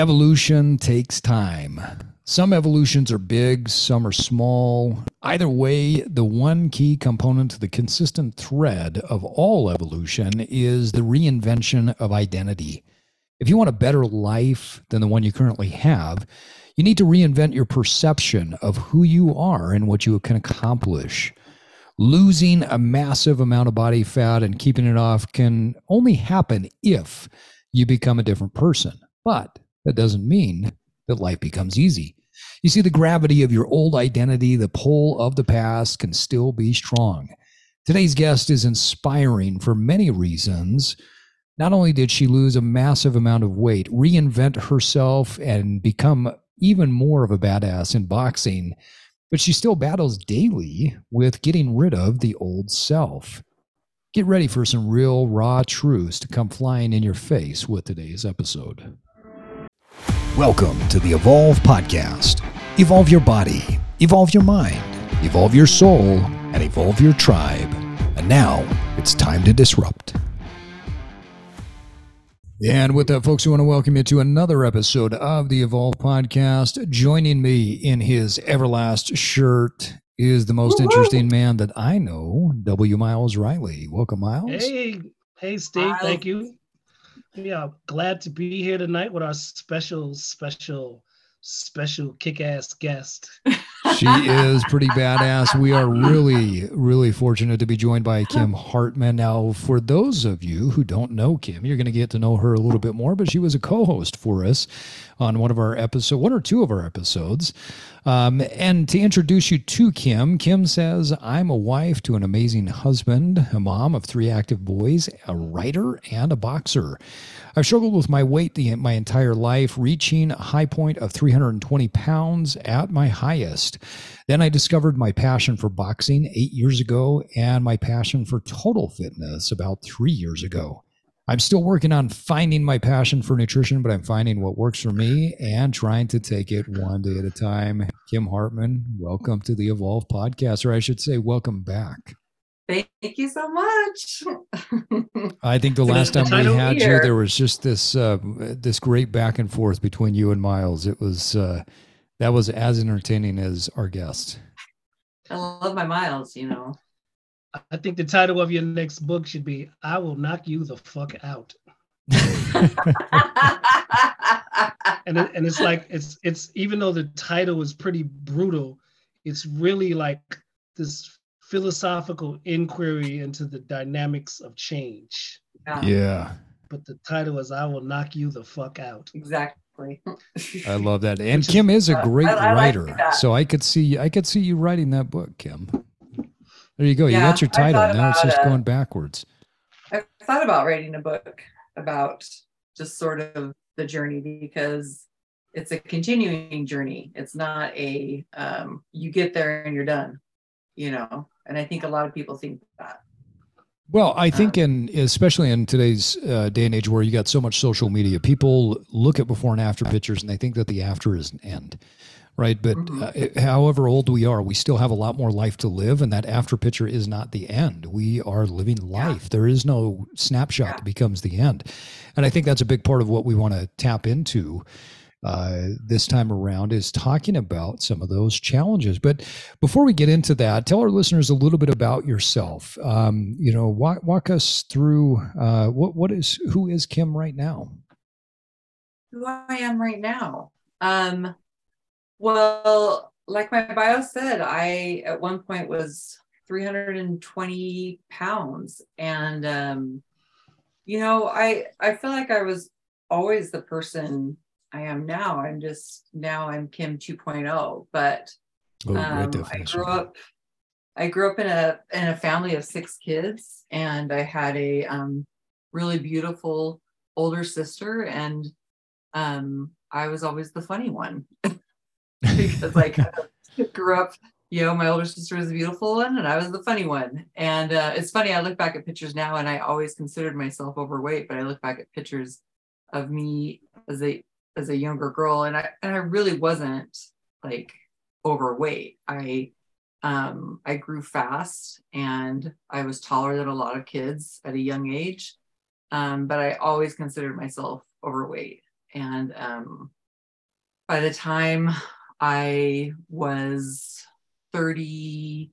Evolution takes time. Some evolutions are big, some are small. Either way, the one key component to the consistent thread of all evolution is the reinvention of identity. If you want a better life than the one you currently have, you need to reinvent your perception of who you are and what you can accomplish. Losing a massive amount of body fat and keeping it off can only happen if you become a different person. But that doesn't mean that life becomes easy. You see, the gravity of your old identity, the pull of the past, can still be strong. Today's guest is inspiring for many reasons. Not only did she lose a massive amount of weight, reinvent herself, and become even more of a badass in boxing, but she still battles daily with getting rid of the old self. Get ready for some real raw truths to come flying in your face with today's episode. Welcome to the Evolve Podcast. Evolve your body, evolve your mind, evolve your soul, and evolve your tribe. And now it's time to disrupt. And with that, folks, we want to welcome you to another episode of the Evolve Podcast. Joining me in his Everlast shirt is the most Woo-hoo! interesting man that I know, W. Myles Reilly. Welcome, Myles. Hey, hey, Steve. Myles. Thank you. Yeah, uh, glad to be here tonight with our special, special, special kick-ass guest. she is pretty badass. We are really, really fortunate to be joined by Kim Hartman. Now, for those of you who don't know Kim, you're going to get to know her a little bit more, but she was a co-host for us on one of our episodes, one or two of our episodes. Um, and to introduce you to Kim, Kim says, I'm a wife to an amazing husband, a mom of three active boys, a writer, and a boxer. I've struggled with my weight the, my entire life, reaching a high point of 320 pounds at my highest. Then I discovered my passion for boxing eight years ago and my passion for total fitness about three years ago. I'm still working on finding my passion for nutrition, but I'm finding what works for me and trying to take it one day at a time. Kim Hartman, welcome to the Evolve podcast, or I should say, welcome back. Thank you so much. I think the last time we had you, there was just this uh, this great back and forth between you and Myles. It was uh, that was as entertaining as our guest. I love my Myles, you know. I think the title of your next book should be "I Will Knock You the Fuck Out." and it, and it's like it's it's even though the title is pretty brutal, it's really like this philosophical inquiry into the dynamics of change. Yeah. yeah. But the title is "I Will Knock You the Fuck Out." Exactly. I love that, and Kim is a great I, I writer, like so I could see I could see you writing that book, Kim. There you go. Yeah, you got your title. Now it's just a, going backwards. I thought about writing a book about just sort of the journey because it's a continuing journey. It's not a um, you get there and you're done, you know. And I think a lot of people think that. Well, I think um, in especially in today's uh, day and age where you got so much social media, people look at before and after pictures and they think that the after is an end right? But mm-hmm. uh, however old we are, we still have a lot more life to live, and that after picture is not the end. We are living life. Yeah. There is no snapshot yeah. that becomes the end, and I think that's a big part of what we want to tap into. Uh, this time around is talking about some of those challenges. But before we get into that, tell our listeners a little bit about yourself. Um, you know, walk, walk us through uh, what what is who is Kim right now. Who I am right now. Um, well, like my bio said, I at one point was 320 pounds. And um, you know, I I feel like I was always the person I am now. I'm just now I'm Kim 2.0. But oh, um, I grew up I grew up in a in a family of six kids, and I had a um, really beautiful older sister, and um, I was always the funny one. because like I grew up, you know, my older sister was the beautiful one and I was the funny one. And uh, it's funny, I look back at pictures now and I always considered myself overweight, but I look back at pictures of me as a as a younger girl and I and I really wasn't like overweight. I um I grew fast and I was taller than a lot of kids at a young age. Um, but I always considered myself overweight. and um, by the time I was 30,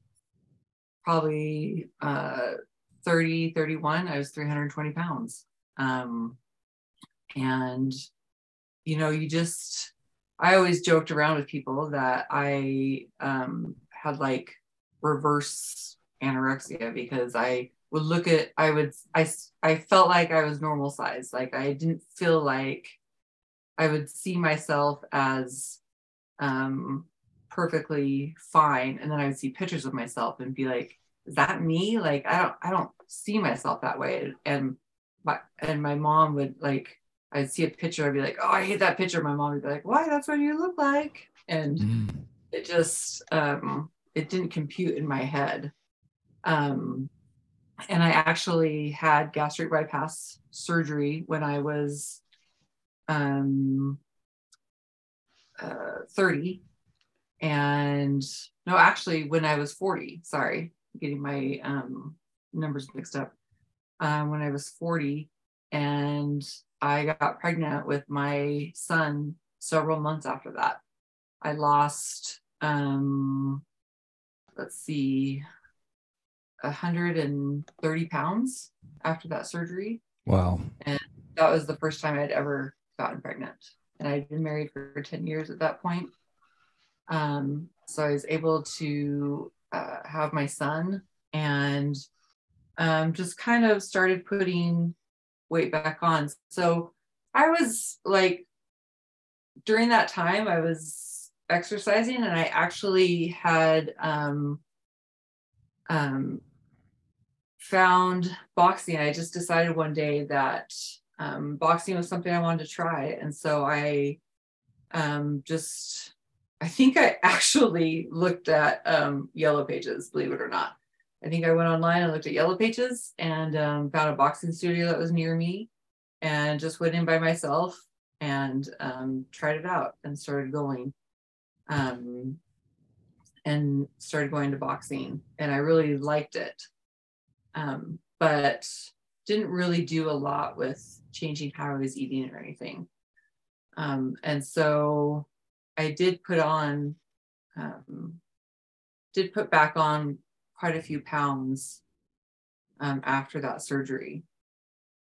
probably uh, 30, 31, I was 320 pounds. Um, and, you know, you just, I always joked around with people that I um, had like reverse anorexia because I would look at, I would, I, I felt like I was normal size. Like I didn't feel like I would see myself as um, perfectly fine. And then I would see pictures of myself and be like, is that me? Like, I don't, I don't see myself that way. And my, and my mom would like, I'd see a picture, I'd be like, oh, I hate that picture. My mom would be like, why? That's what you look like. And mm. it just, um, it didn't compute in my head. Um, and I actually had gastric bypass surgery when I was um, uh, 30 and no actually when i was 40 sorry getting my um, numbers mixed up. Um, when i was 40 and i got pregnant with my son several months after that i lost um, let's see 130 pounds after that surgery. Wow. And that was the first time i'd ever gotten pregnant and I'd been married for 10 years at that point. Um, so I was able to uh, have my son and um, just kind of started putting weight back on. So I was like, during that time, I was exercising and I actually had um, um, found boxing. I just decided one day that um, boxing was something I wanted to try. And so I um, just, I think I actually looked at um, Yellow Pages, believe it or not. I think I went online and looked at Yellow Pages and um, found a boxing studio that was near me and just went in by myself and um, tried it out and started going. Um, and started going to boxing and I really liked it. But didn't really do a lot with changing how I was eating or anything. Um, and so I did put on, um, did put back on quite a few pounds um, after that surgery.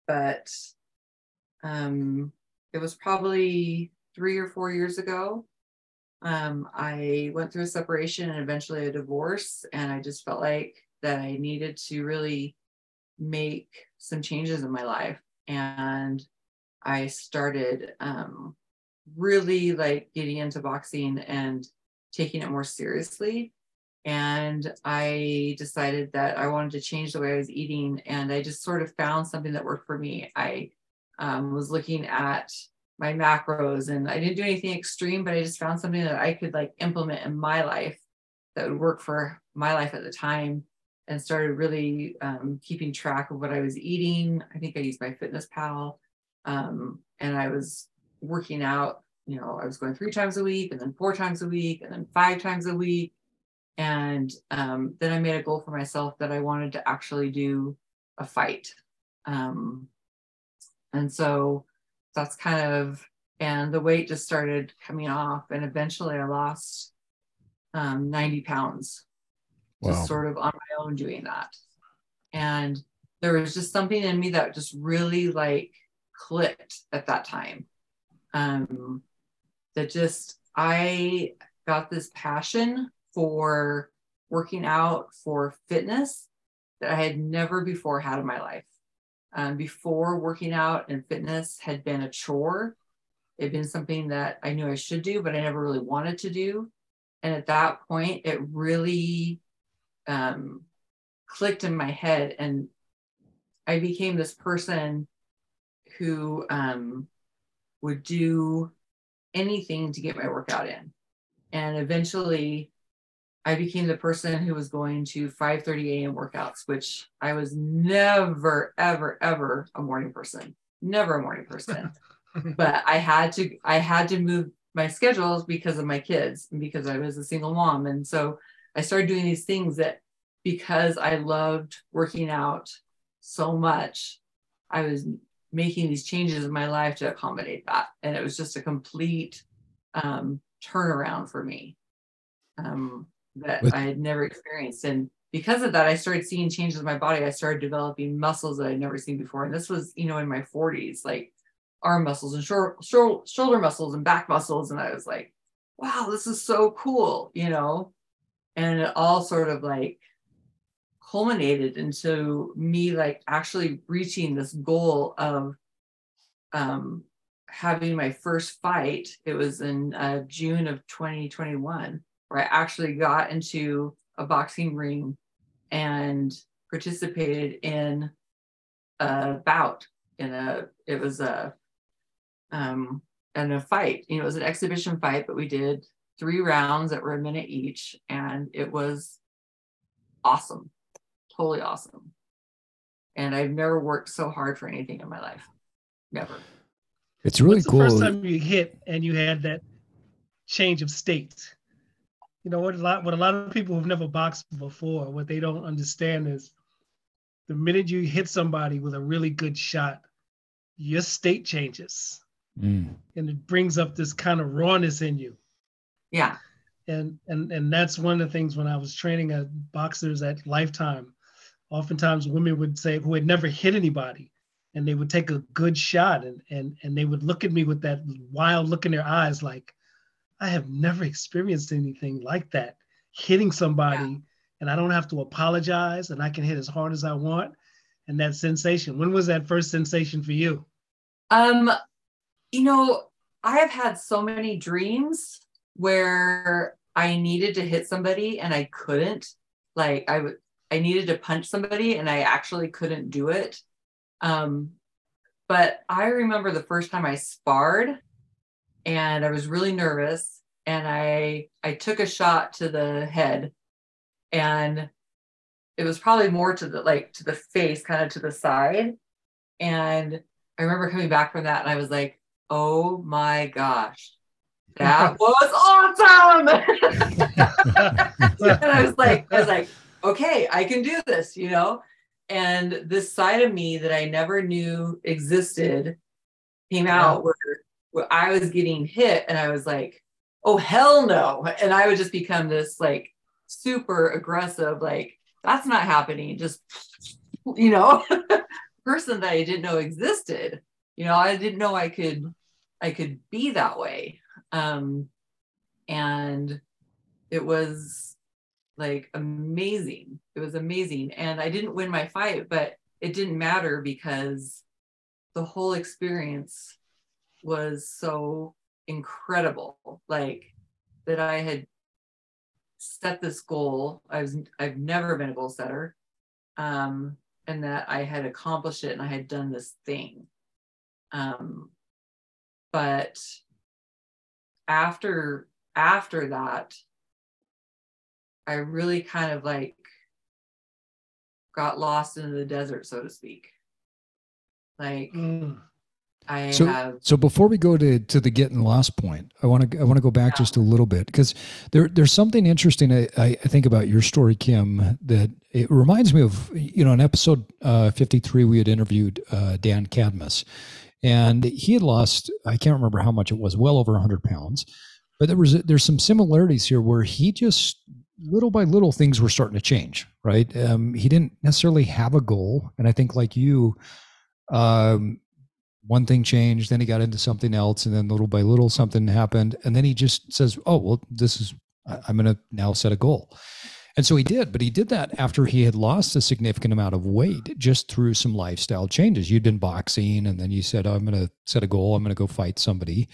But um, it was probably three or four years ago. Um, I went through a separation and eventually a divorce, and I just felt like that I needed to really make some changes in my life. And i started um, really like getting into boxing and taking it more seriously. And i decided that i wanted to change the way i was eating. And i just sort of found something that worked for me. I um, was looking at my macros and i didn't do anything extreme but i just found something that i could like implement in my life that would work for my life at the time and started really um, keeping track of what I was eating. I think I used MyFitnessPal, um, and I was working out. You know, I was going three times a week, and then four times a week, and then five times a week. And um, then I made a goal for myself that I wanted to actually do a fight. Um, and so that's kind of, and the weight just started coming off, and eventually I lost um, 90 pounds wow. just sort of on my own doing that. And there was just something in me that just really like clicked at that time. Um, that just, I got this passion for working out for fitness that I had never before had in my life. Um, before working out and fitness had been a chore. It had been something that I knew I should do, but I never really wanted to do. And at that point, it really um, clicked in my head and I became this person who um, would do anything to get my workout in. And eventually I became the person who was going to 5:30 a.m. workouts, which I was never, ever, ever a morning person. Never a morning person. but I had to I had to move my schedules because of my kids and because I was a single mom. And so I started doing these things that because I loved working out so much, I was making these changes in my life to accommodate that. And it was just a complete um, turnaround for me um, that I had never experienced. And because of that, I started seeing changes in my body. I started developing muscles that I'd never seen before. And this was, you know, in my 40s, like arm muscles and short, short, shoulder muscles and back muscles. And I was like, wow, this is so cool, you know? And it all sort of like culminated into me like actually reaching this goal of um, having my first fight. It was in uh, June of 2021, where I actually got into a boxing ring and participated in a bout in a it was a um in a fight you know it was an exhibition fight but we did three rounds that were a minute each and it was awesome totally awesome. And i've never worked so hard for anything in my life never. It's really What's cool the first time you hit and you had that change of state? You know what a lot what a lot of people who've never boxed before what they don't understand is the minute you hit somebody with a really good shot your state changes. Mm. and it brings up this kind of rawness in you yeah and and and that's one of the things when i was training at boxers at lifetime oftentimes women would say who had never hit anybody and they would take a good shot and and and they would look at me with that wild look in their eyes like I have never experienced anything like that. Hitting somebody yeah. and I don't have to apologize and I can hit as hard as I want. And that sensation. When was that first sensation for you? Um, you know, I have had so many dreams where I needed to hit somebody and I couldn't. Like I needed to punch somebody and I actually couldn't do it. Um, but I remember the first time I sparred and I was really nervous and I I took a shot to the head and it was probably more to the like to the face kind of to the side and I remember coming back from that and I was like oh my gosh that was awesome and I was like I was like okay I can do this you know and this side of me that I never knew existed came out where I was getting hit and I was like, oh, hell no. And I would just become this like super aggressive, like, that's not happening. Just, you know, person that I didn't know existed. You know, I didn't know I could, I could be that way. Um, and it was like amazing. It was amazing. And I didn't win my fight, but it didn't matter because the whole experience was so incredible. Like that I had set this goal. I was I've never been a goal setter. Um, and that I had accomplished it and I had done this thing. Um, but after after that, I really kind of like got lost in the desert, so to speak. Like mm. I so, have. So before we go to, to the getting lost point, I want to I want to go back yeah. just a little bit because there there's something interesting I, I think about your story, Kim, that it reminds me of you know in episode uh, 53 we had interviewed uh, Dan Cadmus, and he had lost I can't remember how much it was, well over 100 pounds, but there was there's some similarities here where he just little by little things were starting to change, right? Um, he didn't necessarily have a goal, and I think like you. Um, one thing changed, then he got into something else, and then little by little something happened, and then he just says, "Oh, well, this is I'm going to now set a goal." And so he did, but he did that after he had lost a significant amount of weight just through some lifestyle changes. You'd been boxing, and then you said, oh, "I'm going to set a goal. I'm going to go fight somebody."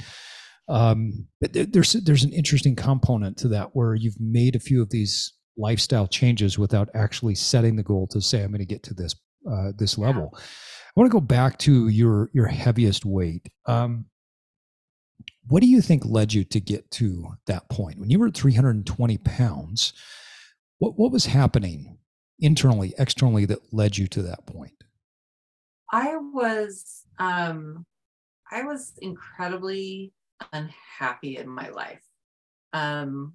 Um, but there's there's an interesting component to that where you've made a few of these lifestyle changes without actually setting the goal to say, "I'm going to get to this uh, this level." Yeah. I want to go back to your your heaviest weight. Um, what do you think led you to get to that point when you were at 320 pounds? What what was happening internally, externally that led you to that point? I was um, I was incredibly unhappy in my life. Um,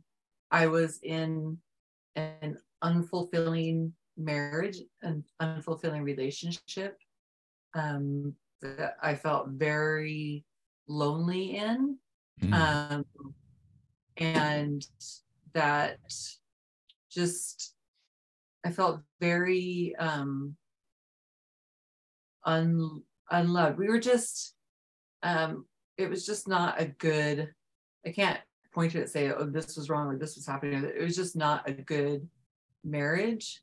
I was in an unfulfilling marriage, an unfulfilling relationship um, that I felt very lonely in. Mm. Um, and that just, I felt very um, un, unloved. We were just, um, it was just not a good, I can't point to it and say, oh, this was wrong or this was happening. It was just not a good marriage.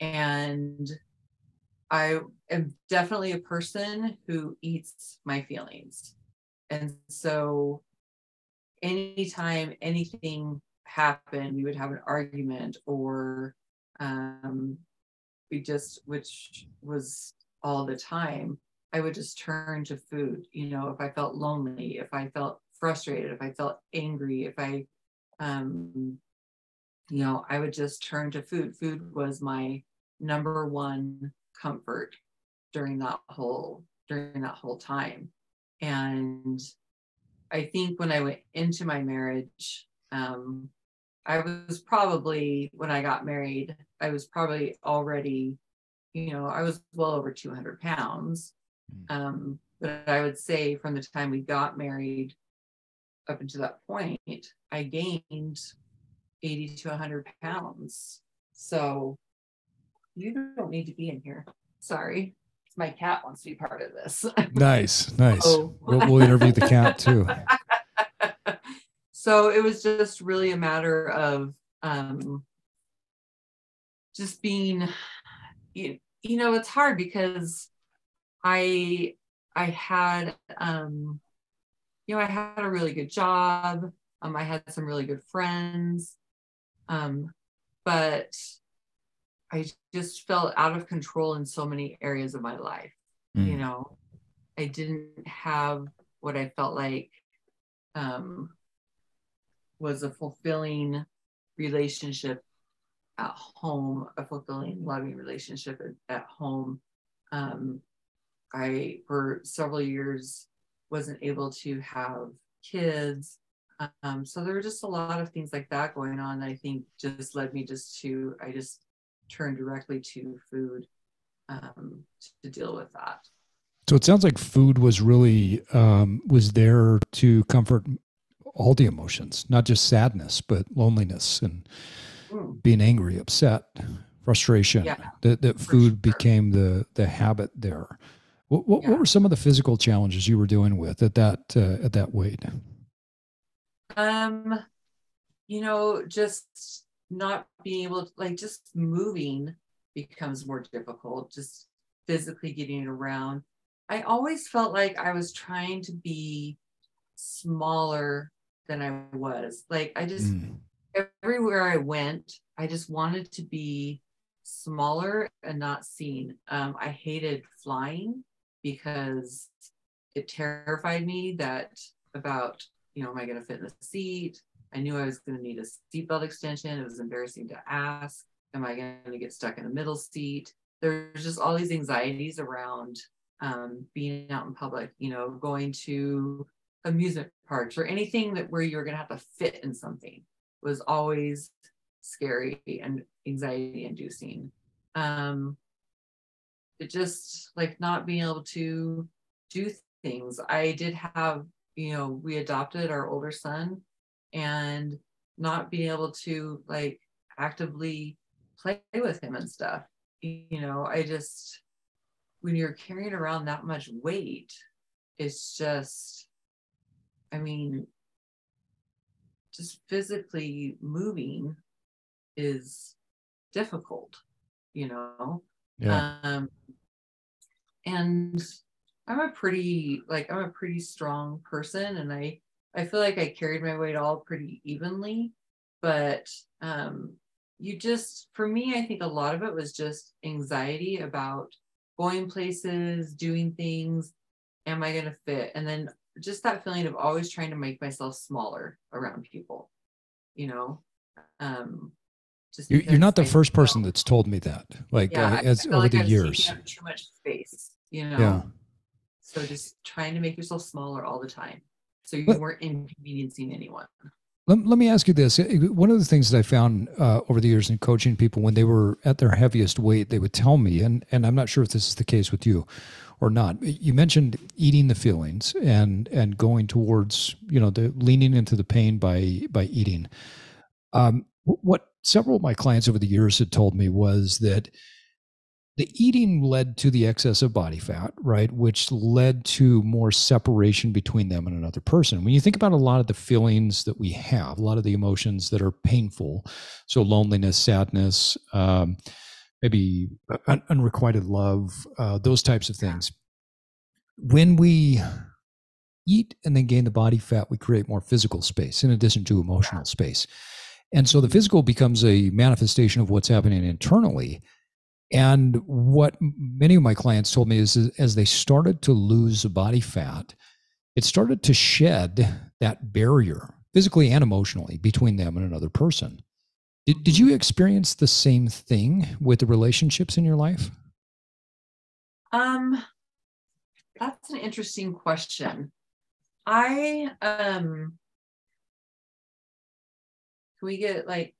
And I am definitely a person who eats my feelings. And so anytime anything happened, we would have an argument or um, we just, which was all the time, I would just turn to food. You know, if I felt lonely, if I felt frustrated, if I felt angry, if I, um, you know, I would just turn to food. Food was my number one comfort during that whole during that whole time. And I think when I went into my marriage, um, I was probably when I got married, I was probably already, you know, I was well over 200 pounds. Um, but I would say from the time we got married up until that point, I gained 80 to 100 pounds. So you don't need to be in here. Sorry. My cat wants to be part of this. Nice, nice. Oh. We'll, we'll interview the cat too. so it was just really a matter of um, just being, you, you know, it's hard because I I had um, you know I had a really good job. Um, I had some really good friends, um, but I just felt out of control in so many areas of my life. Mm. You know, I didn't have what I felt like um, was a fulfilling relationship at home, a fulfilling, loving relationship at, at home. Um, I, for several years, wasn't able to have kids. Um, so there were just a lot of things like that going on. I think just led me just to, I just turned directly to food um, to deal with that. So it sounds like food was really um, was there to comfort all the emotions, not just sadness, but loneliness and Mm. being angry, upset, frustration. Yeah, that that food sure. became the the habit there. What what, Yeah. what were some of the physical challenges you were dealing with at that uh, at that weight? Um, you know, just not being able to like just moving becomes more difficult, just physically getting around. I always felt like I was trying to be smaller than I was. Like I just Mm. everywhere I went, I just wanted to be smaller and not seen. Um, I hated flying because it terrified me that about, you know, am I going to fit in the seat? I knew I was going to need a seatbelt extension. It was embarrassing to ask. Am I going to get stuck in the middle seat? There's just all these anxieties around um, being out in public, you know, going to amusement parks or anything that where you're going to have to fit in something was always scary and anxiety inducing. Um, it just like not being able to do things. I did have, you know, we adopted our older son and not being able to like actively play with him and stuff. You know, I just, when you're carrying around that much weight, it's just, I mean, just physically moving is difficult, you know? Yeah. Um, and I'm a pretty, like, I'm a pretty strong person and I, I feel like I carried my weight all pretty evenly, but um, you just, for me, I think a lot of it was just anxiety about going places, doing things. Am I going to fit? And then just that feeling of always trying to make myself smaller around people, you know? Um, just You're, you're not the first person that's told me that. Like yeah, uh, as over like the I was taking years. too much space, you know? Yeah. So just trying to make yourself smaller all the time. So you weren't inconveniencing anyone. Let, let me ask you this. One of the things that I found uh, over the years in coaching people when they were at their heaviest weight, they would tell me, and, and I'm not sure if this is the case with you, or not. You mentioned eating the feelings and and going towards you know the leaning into the pain by by eating. Um, what several of my clients over the years had told me was that the eating led to the excess of body fat, right? Which led to more separation between them and another person. When you think about a lot of the feelings that we have, a lot of the emotions that are painful, so loneliness, sadness, um, maybe un- unrequited love, uh, those types of things. When we eat and then gain the body fat, we create more physical space in addition to emotional space. And so the physical becomes a manifestation of what's happening internally and what many of my clients told me is as they started to lose body fat, it started to shed that barrier physically and emotionally between them and another person. Did, did you experience the same thing with the relationships in your life? Um, that's an interesting question. I um can we get like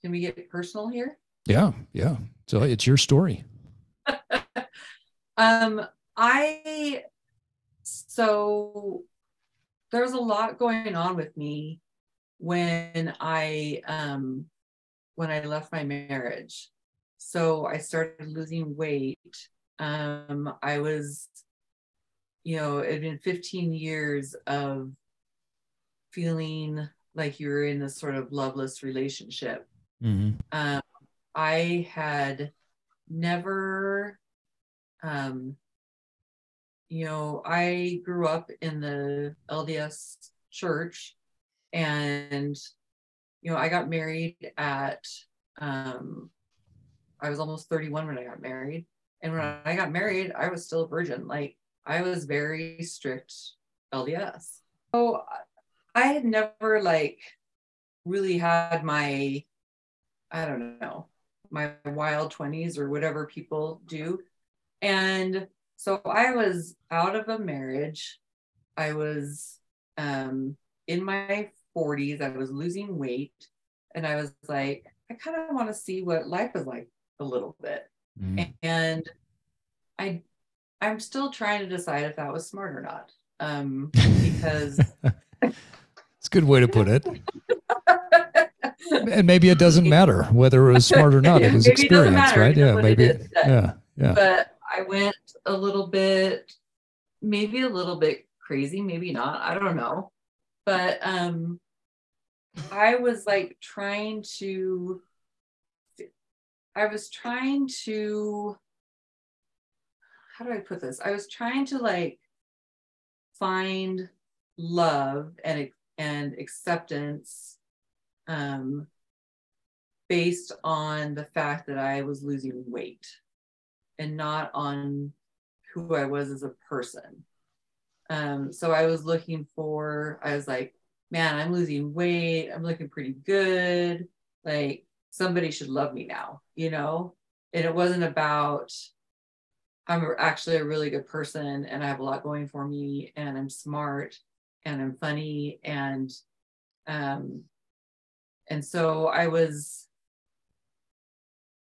can we get personal here? Yeah, yeah. So it's your story. um, I so there's a lot going on with me when I um when I left my marriage. So I started losing weight. Um, I was, you know, it had been 15 years of feeling like you were in this sort of loveless relationship. Mm-hmm. Um, I had never, um, you know, I grew up in the LDS church and, you know, I got married at, um, I was almost 31 when I got married. And when I got married, I was still a virgin. Like I was very strict LDS. So I had never like really had my, I don't know, my wild 20s or whatever people do. And so I was out of a marriage. I was um, in my 40s. I was losing weight. And I was like, I kind of want to see what life is like a little bit. Mm. And I I'm still trying to decide if that was smart or not. Um, because it's a good way to put it. and maybe it doesn't matter whether it was smart or not. It was experience, right? Yeah, maybe. Yeah, yeah. But I went a little bit, maybe a little bit crazy, maybe not. I don't know. But um, I was like trying to. I was trying to. How do I put this? I was trying to like find love and and acceptance um, based on the fact that I was losing weight and not on who I was as a person. Um, so I was looking for, I was like, man, I'm losing weight. I'm looking pretty good. Like somebody should love me now, you know? And it wasn't about, I'm actually a really good person and I have a lot going for me and I'm smart and I'm funny and um, and so I was,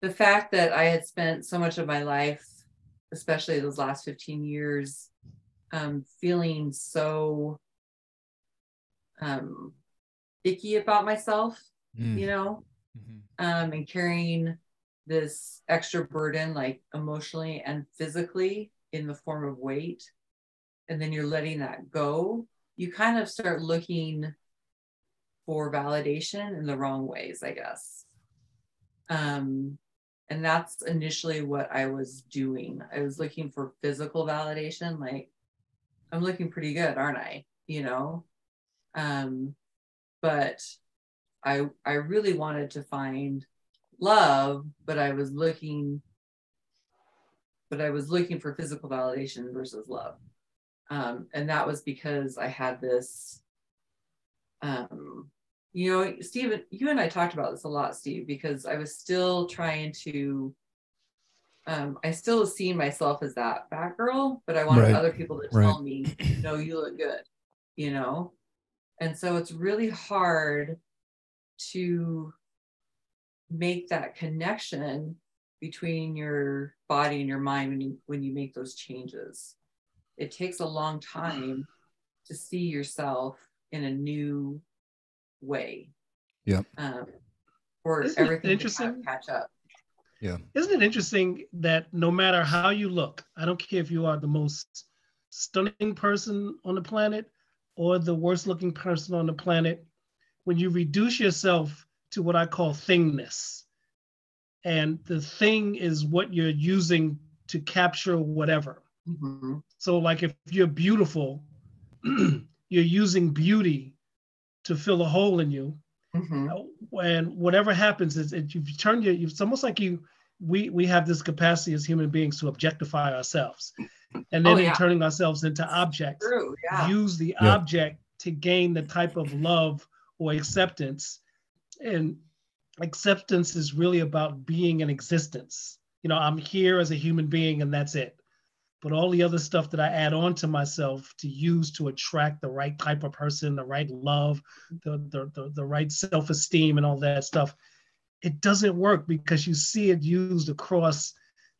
the fact that I had spent so much of my life, especially those last 15 years, um, feeling so um, icky about myself, mm. you know, mm-hmm. um, and carrying this extra burden, like emotionally and physically, in the form of weight. And then you're letting that go. You kind of start looking for validation in the wrong ways, I guess. Um, and that's initially what I was doing. I was looking for physical validation, like I'm looking pretty good, aren't I? You know? Um, but I I really wanted to find love, but I was looking but I was looking for physical validation versus love. Um, and that was because I had this um, you know, Steve, you and I talked about this a lot, Steve, because I was still trying to, um, I still seeing myself as that fat girl, but I wanted right. other people to tell me, no, you look good, you know? And so it's really hard to make that connection between your body and your mind when you when you make those changes. It takes a long time to see yourself in a new way. Yeah. Um, for Isn't everything interesting? to catch up. Yeah. Isn't it interesting that no matter how you look, I don't care if you are the most stunning person on the planet or the worst looking person on the planet, when you reduce yourself to what I call thingness, and the thing is what you're using to capture whatever. Mhm. So, like if you're beautiful, you're using beauty to fill a hole in you, Mhm. and whatever happens is it, you've turned your it's almost like you we we have this capacity as human beings to objectify ourselves and then Oh, in turning ourselves into objects True. Yeah. use the Yeah. object to gain the type of love or acceptance and acceptance is really about being in existence you know i'm here as a human being and that's it but all the other stuff that i add on to myself to use to attract the right type of person the right love the the, the, the right self-esteem and all that stuff it doesn't work because you see it used across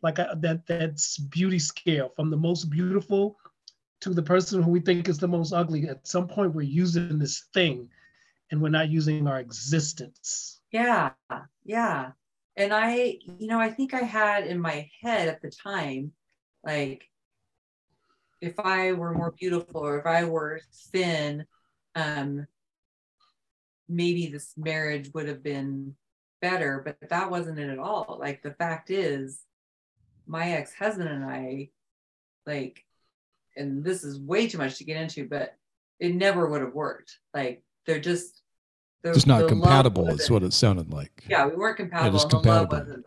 like a, that that's beauty scale from the most beautiful to the person who we think is the most ugly at some point we're using this thing and we're not using our existence Yeah, yeah. And I, you know, I think I had in my head at the time, like, if I were more beautiful or if I were thin, um, maybe this marriage would have been better, but that wasn't it at all. Like, the fact is, my ex husband and I, like, and this is way too much to get into, but it never would have worked. Like, they're just, the- It's not compatible. Is wasn't- what it sounded like. yeah, we weren't compatible. just the love compatible.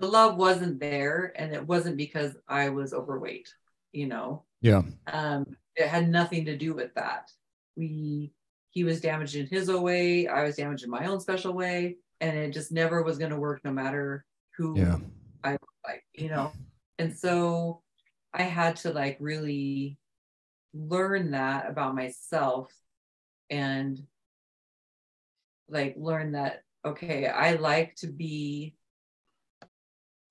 Wasn't there. Like the love wasn't there, and it wasn't because I was overweight. You know, Yeah. um, it had nothing to do with that. We he was damaged in his own way. I was damaged in my own special way, and it just never was going to work, no matter who Yeah. like you know and so i had to like really learn that about myself and like learn that okay i like to be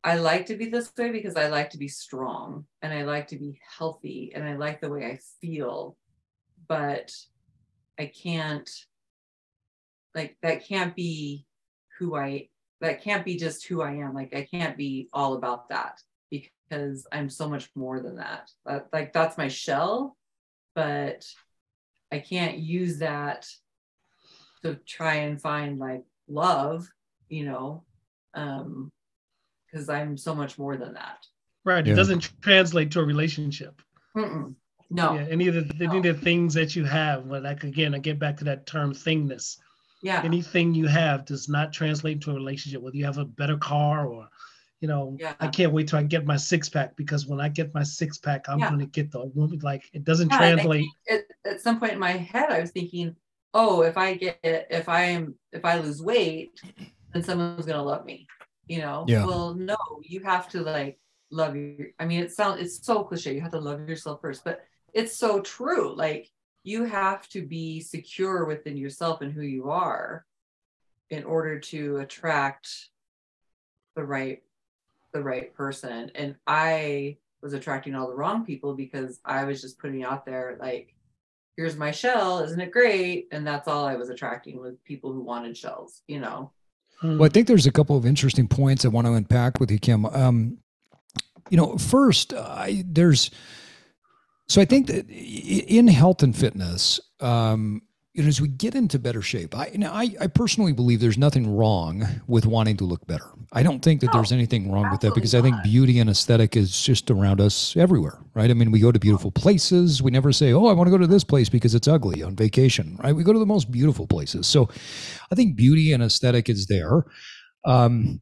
i like to be this way because i like to be strong and i like to be healthy and i like the way i feel but i can't like that can't be who i that can't be just who I am. Like I can't be all about that because I'm so much more than that. Like that's my shell, but I can't use that to try and find like love, you know, um, because I'm so much more than that. right Yeah. it doesn't translate to a relationship Mm-mm. No, yeah any of the any of the things that you have but like again i get back to that term thingness yeah, anything you have does not translate into a relationship whether you have a better car or you know Yeah. i can't wait till i get my six pack because when i get my six pack i'm Yeah. going to get the woman like it doesn't Yeah, translate at, at some point in my head i was thinking oh if i get if i am if i lose weight then someone's gonna love me you know Yeah. well no you have to like love your i mean it sounds it's so cliche you have to love yourself first but it's so true like you have to be secure within yourself and who you are in order to attract the right the right person and i was attracting all the wrong people because i was just putting out there like here's my shell isn't it great and that's all i was attracting was people who wanted shells you know Hmm. Well, I think there's a couple of interesting points I want to unpack with you, Kim. Um, you know, first, I, there's so I think that in health and fitness, um, you know, as we get into better shape, I, you know, I, I personally believe there's nothing wrong with wanting to look better. I don't think that No, there's anything wrong with that because I think not. beauty and aesthetic is just around us everywhere, right? I mean, we go to beautiful places. We never say, "Oh, I want to go to this place because it's ugly" on vacation, right? We go to the most beautiful places. So, I think beauty and aesthetic is there. Um,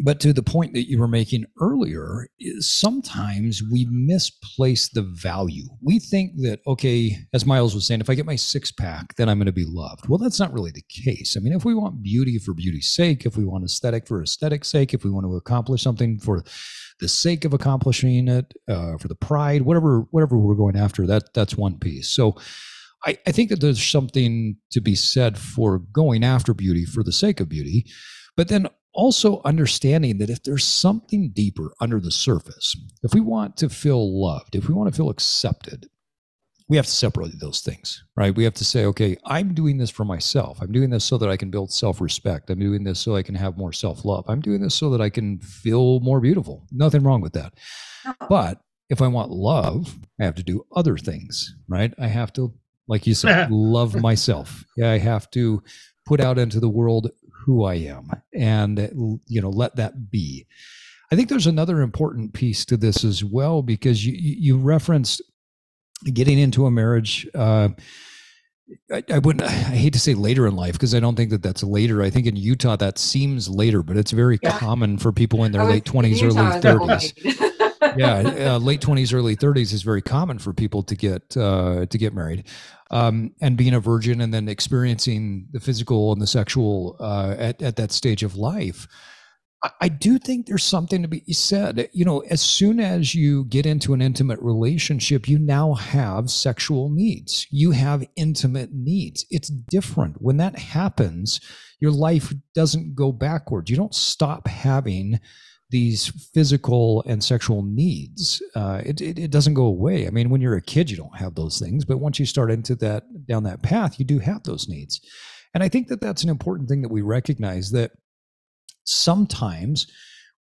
but to the point that you were making earlier, is sometimes we misplace the value. We think that, okay, as Myles was saying, if I get my six pack, then I'm going to be loved. Well, that's not really the case. I mean, if we want beauty for beauty's sake, if we want aesthetic for aesthetic's sake, if we want to accomplish something for the sake of accomplishing it, uh, for the pride, whatever, whatever we're going after, that that's one piece. So, I, I think that there's something to be said for going after beauty for the sake of beauty. But then also understanding that if there's something deeper under the surface, if we want to feel loved, if we want to feel accepted, we have to separate those things, right? We have to say, okay, I'm doing this for myself. I'm doing this so that I can build self respect. I'm doing this so I can have more self love. I'm doing this so that I can feel more beautiful. Nothing wrong with that. But if I want love, I have to do other things, right? I have to, like you said, love myself. Yeah, I have to put out into the world who I am and, you know, let that be. I think there's another important piece to this as well because you you referenced getting into a marriage. Uh, I, I, wouldn't. I hate to say later in life because I don't think that that's later. I think in Utah that seems later, but it's very yeah. common for people in their late twenties, early thirties. yeah, uh, late twenties, early thirties is very common for people to get uh, to get married, um, and being a virgin and then experiencing the physical and the sexual uh, at at that stage of life. I do think there's something to be said. You know, as soon as you get into an intimate relationship, you now have sexual needs. You have intimate needs. It's different. When that happens, your life doesn't go backwards. You don't stop having these physical and sexual needs. Uh, it, it, it doesn't go away. I mean, when you're a kid, you don't have those things, but once you start into that down that path, you do have those needs. And I think that that's an important thing that we recognize that sometimes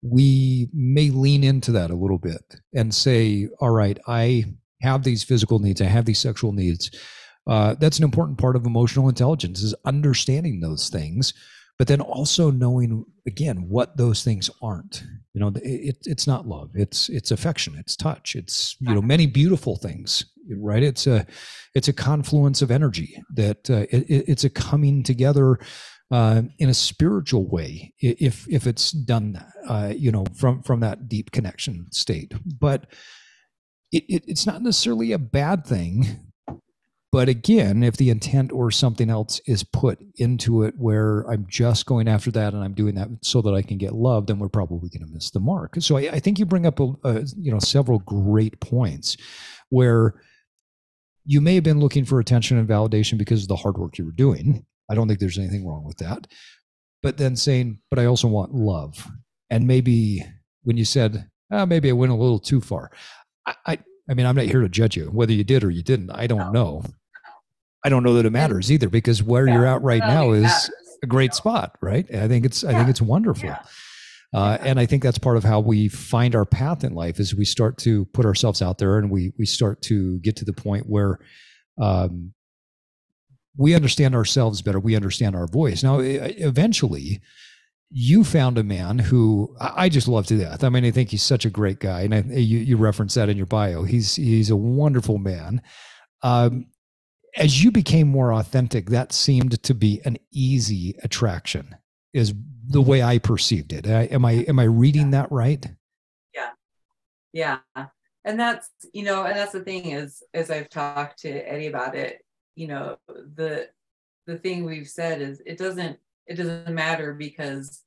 we may lean into that a little bit and say, all right, I have these physical needs, I have these sexual needs. Uh, that's an important part of emotional intelligence is understanding those things, but then also knowing again what those things aren't. You know, it, it's not love. It's it's affection. It's touch. It's you know many beautiful things. Right. It's a it's a confluence of energy that uh, it, it's a coming together uh, in a spiritual way if if it's done uh, you know from from that deep connection state but it, it, it's not necessarily a bad thing but again if the intent or something else is put into it where i'm just going after that and i'm doing that so that i can get love then we're probably going to miss the mark so i, I think you bring up a, a, you know several great points where you may have been looking for attention and validation because of the hard work you were doing I don't think there's anything wrong with that. But then saying, but I also want love. And maybe when you said, oh, maybe I went a little too far, I, I, I mean, I'm not here to judge you whether you did or you didn't. I don't know. I don't know that it matters either because where yeah, you're at right now is matters. a great spot, right? I think it's. I think it's wonderful. Uh, and I think that's part of how we find our path in life is we start to put ourselves out there and we we start to get to the point where um, we understand ourselves better. We understand our voice. Now, eventually, you found a man who I just love to death. I mean, I think he's such a great guy, and I, you you reference that in your bio. He's he's a wonderful man. Um, as you became more authentic, that seemed to be an easy attraction. Is the mm-hmm. way I perceived it. I, am I am I reading that right? Yeah, yeah, and that's you know, and that's the thing is, as I've talked to Eddie about it, you know the the thing we've said is it doesn't it doesn't matter because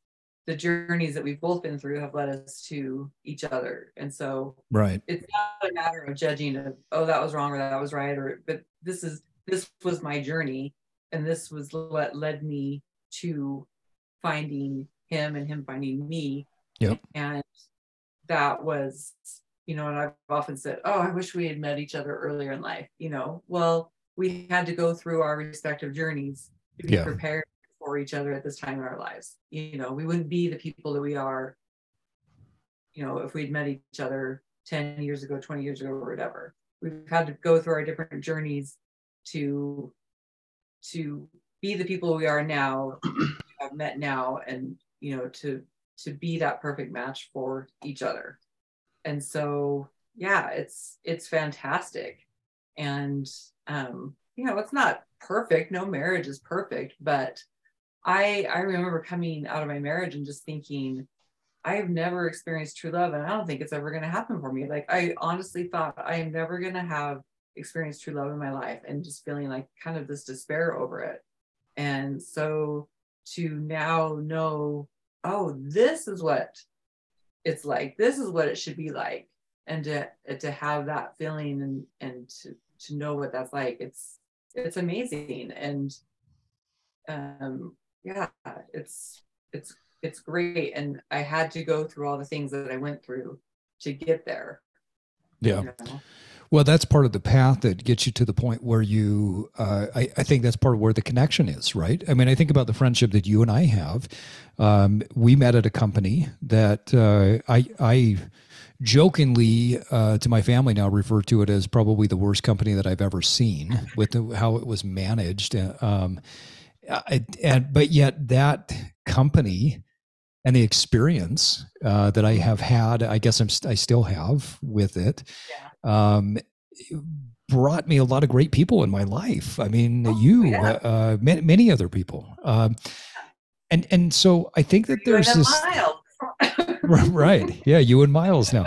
the journeys that we've both been through have led us to each other and so right it's not a matter of judging of oh that was wrong or that was right or but this is this was my journey and this was what led me to finding him and him finding me yep and that was you know and i've often said oh i wish we had met each other earlier in life you know well we had to go through our respective journeys to be yeah. prepared for each other at this time in our lives. You know, we wouldn't be the people that we are, you know, if we'd met each other 10 years ago, 20 years ago, or whatever. We've had to go through our different journeys to to be the people we are now, have met now, and you know, to to be that perfect match for each other. And so yeah, it's it's fantastic. And um, you know, it's not perfect. No marriage is perfect, but I I remember coming out of my marriage and just thinking, I have never experienced true love, and I don't think it's ever going to happen for me. Like I honestly thought I am never going to have experienced true love in my life, and just feeling like kind of this despair over it. And so to now know, oh, this is what it's like. This is what it should be like, and to to have that feeling and and to to know what that's like it's it's amazing and um yeah it's it's it's great. And I had to go through all the things that I went through to get there. Yeah. You know? Well, that's part of the path that gets you to the point where you, uh, I, I, think that's part of where the connection is, right? I mean, I think about the friendship that you and I have. Um, we met at a company that uh, I, I jokingly uh, to my family now refer to it as probably the worst company that I've ever seen with the, how it was managed. Uh, um, I, and but yet that company and the experience uh, that I have had, I guess I'm st- I still have with it, yeah. Um, brought me a lot of great people in my life. I mean, oh, you, yeah. uh, uh many, many, other people, um, and and so I think that there's this. right, yeah, you and Myles now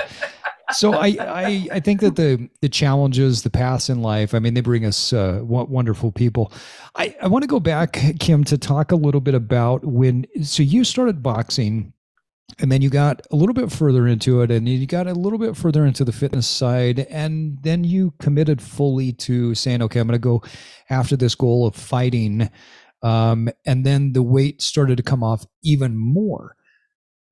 so I, I I think that the the challenges, the paths in life, I mean, they bring us uh, what wonderful people. I I want to go back, Kim, to talk a little bit about when. So you started boxing, and then you got a little bit further into it, and you got a little bit further into the fitness side, and then you committed fully to saying, okay, I'm going to go after this goal of fighting. Um, and then the weight started to come off even more.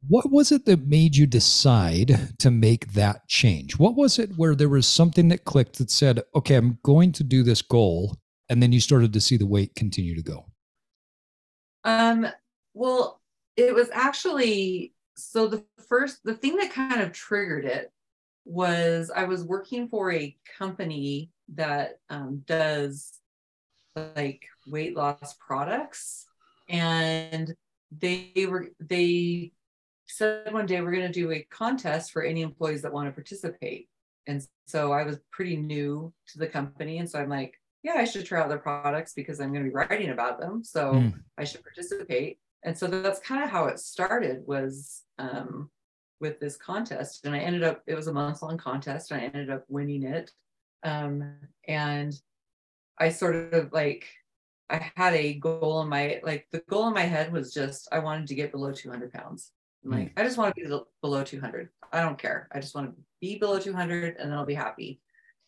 What was it that made you decide to make that change? What was it where there was something that clicked that said, okay, I'm going to do this goal? And then you started to see the weight continue to go? Um, well, it was actually so the first, the thing that kind of triggered it was I was working for a company that um, does like weight loss products and they were they said one day we're going to do a contest for any employees that want to participate. And so I was pretty new to the company. And so I'm like, yeah, I should try out their products because I'm going to be writing about them. So mm. I should participate. And so that's kind of how it started was um, with this contest. And I ended up, it was a month long contest. And I ended up winning it. Um, and I sort of like, I had a goal in my, like the goal in my head was just, I wanted to get below 200 pounds. I'm like, I just want to be below 200. I don't care. I just want to be below 200 and then I'll be happy.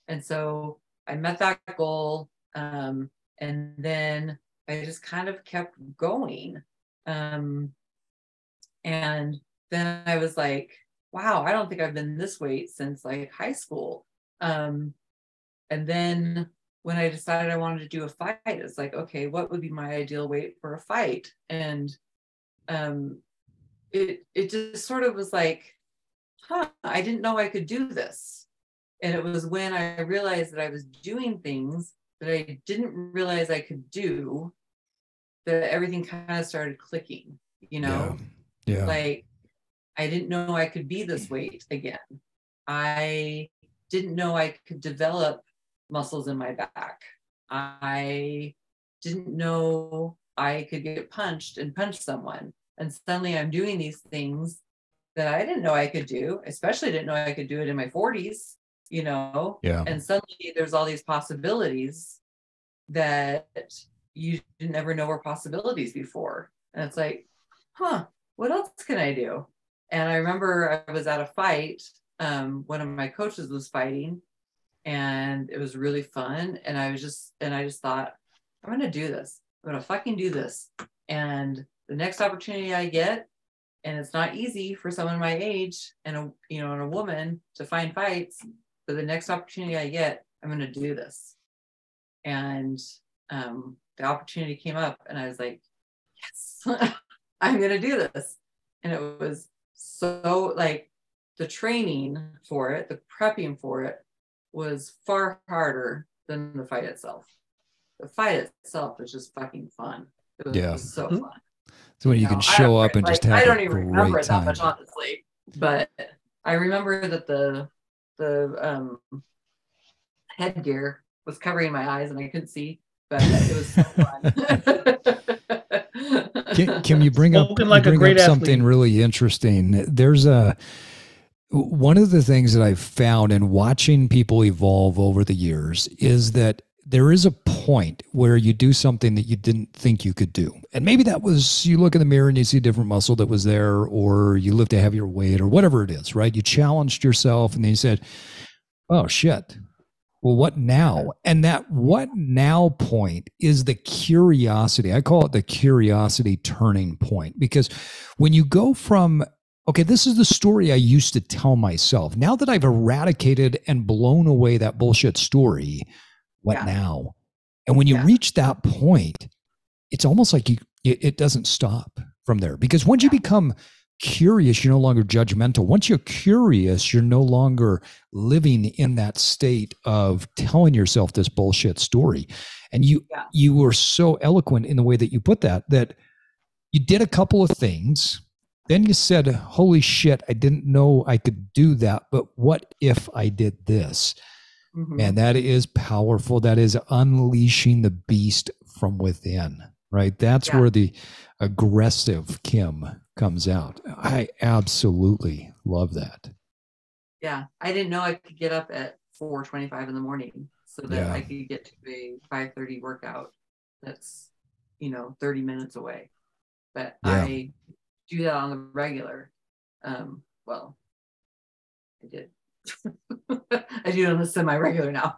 And so I met that goal. Um, and then I just kind of kept going. Um, and then I was like, wow, I don't think I've been this weight since like high school. Um, and then when I decided I wanted to do a fight, it's like, okay, what would be my ideal weight for a fight? And um, it it just sort of was like, huh, I didn't know I could do this. And it was when I realized that I was doing things that I didn't realize I could do that everything kind of started clicking, you know? Yeah. yeah. Like I didn't know I could be this weight again. I didn't know I could develop muscles in my back. I didn't know I could get punched and punch someone and suddenly i'm doing these things that i didn't know i could do especially didn't know i could do it in my 40s you know yeah and suddenly there's all these possibilities that you never know were possibilities before. And it's like huh what else can i do? And i remember i was at a fight um, one of my coaches was fighting and it was really fun. And i was just and i just thought i'm gonna do this. I'm gonna fucking do this. And the next opportunity I get, and it's not easy for someone my age and a you know and a woman to find fights, but the next opportunity I get, I'm going to do this. And um, the opportunity came up, and I was like, yes, I'm going to do this. And it was so like the training for it, the prepping for it was far harder than the fight itself. The fight itself was just fucking fun. It was, yeah. so fun. So when you, can show up and like, just have I don't even remember it that much honestly, but I remember that the the um, headgear was covering my eyes and I couldn't see, but it was so fun. Kim, Kim, you bring up, like you bring up something really interesting. There's a one of the things that I've found in watching people evolve over the years is that there is a point where you do something that you didn't think you could do. And maybe that was you look in the mirror and you see a different muscle that was there, or you lift a heavier weight, or whatever it is, right? You challenged yourself and then you said, Oh shit, well, what now? And that what now point is the curiosity. I call it the curiosity turning point because when you go from, okay, this is the story I used to tell myself. Now that I've eradicated and blown away that bullshit story, what yeah. now? And when you yeah. reach that point, it's almost like you, it, it doesn't stop from there because once you become curious, you're no longer judgmental. Once you're curious, you're no longer living in that state of telling yourself this bullshit story. And you yeah. you were so eloquent in the way that you put that that you did a couple of things. Then you said, "Holy shit, I didn't know I could do that, but what if I did this?" Mm-hmm. And that is powerful. That is unleashing the beast from within, right? That's yeah. where the aggressive Kim comes out. I absolutely love that. Yeah, I didn't know I could get up at 4:25 in the morning so that yeah. I could get to a 5:30 workout. That's you know 30 minutes away, but yeah. I do that on the regular. Um, well, I did. I do it on a semi-regular now.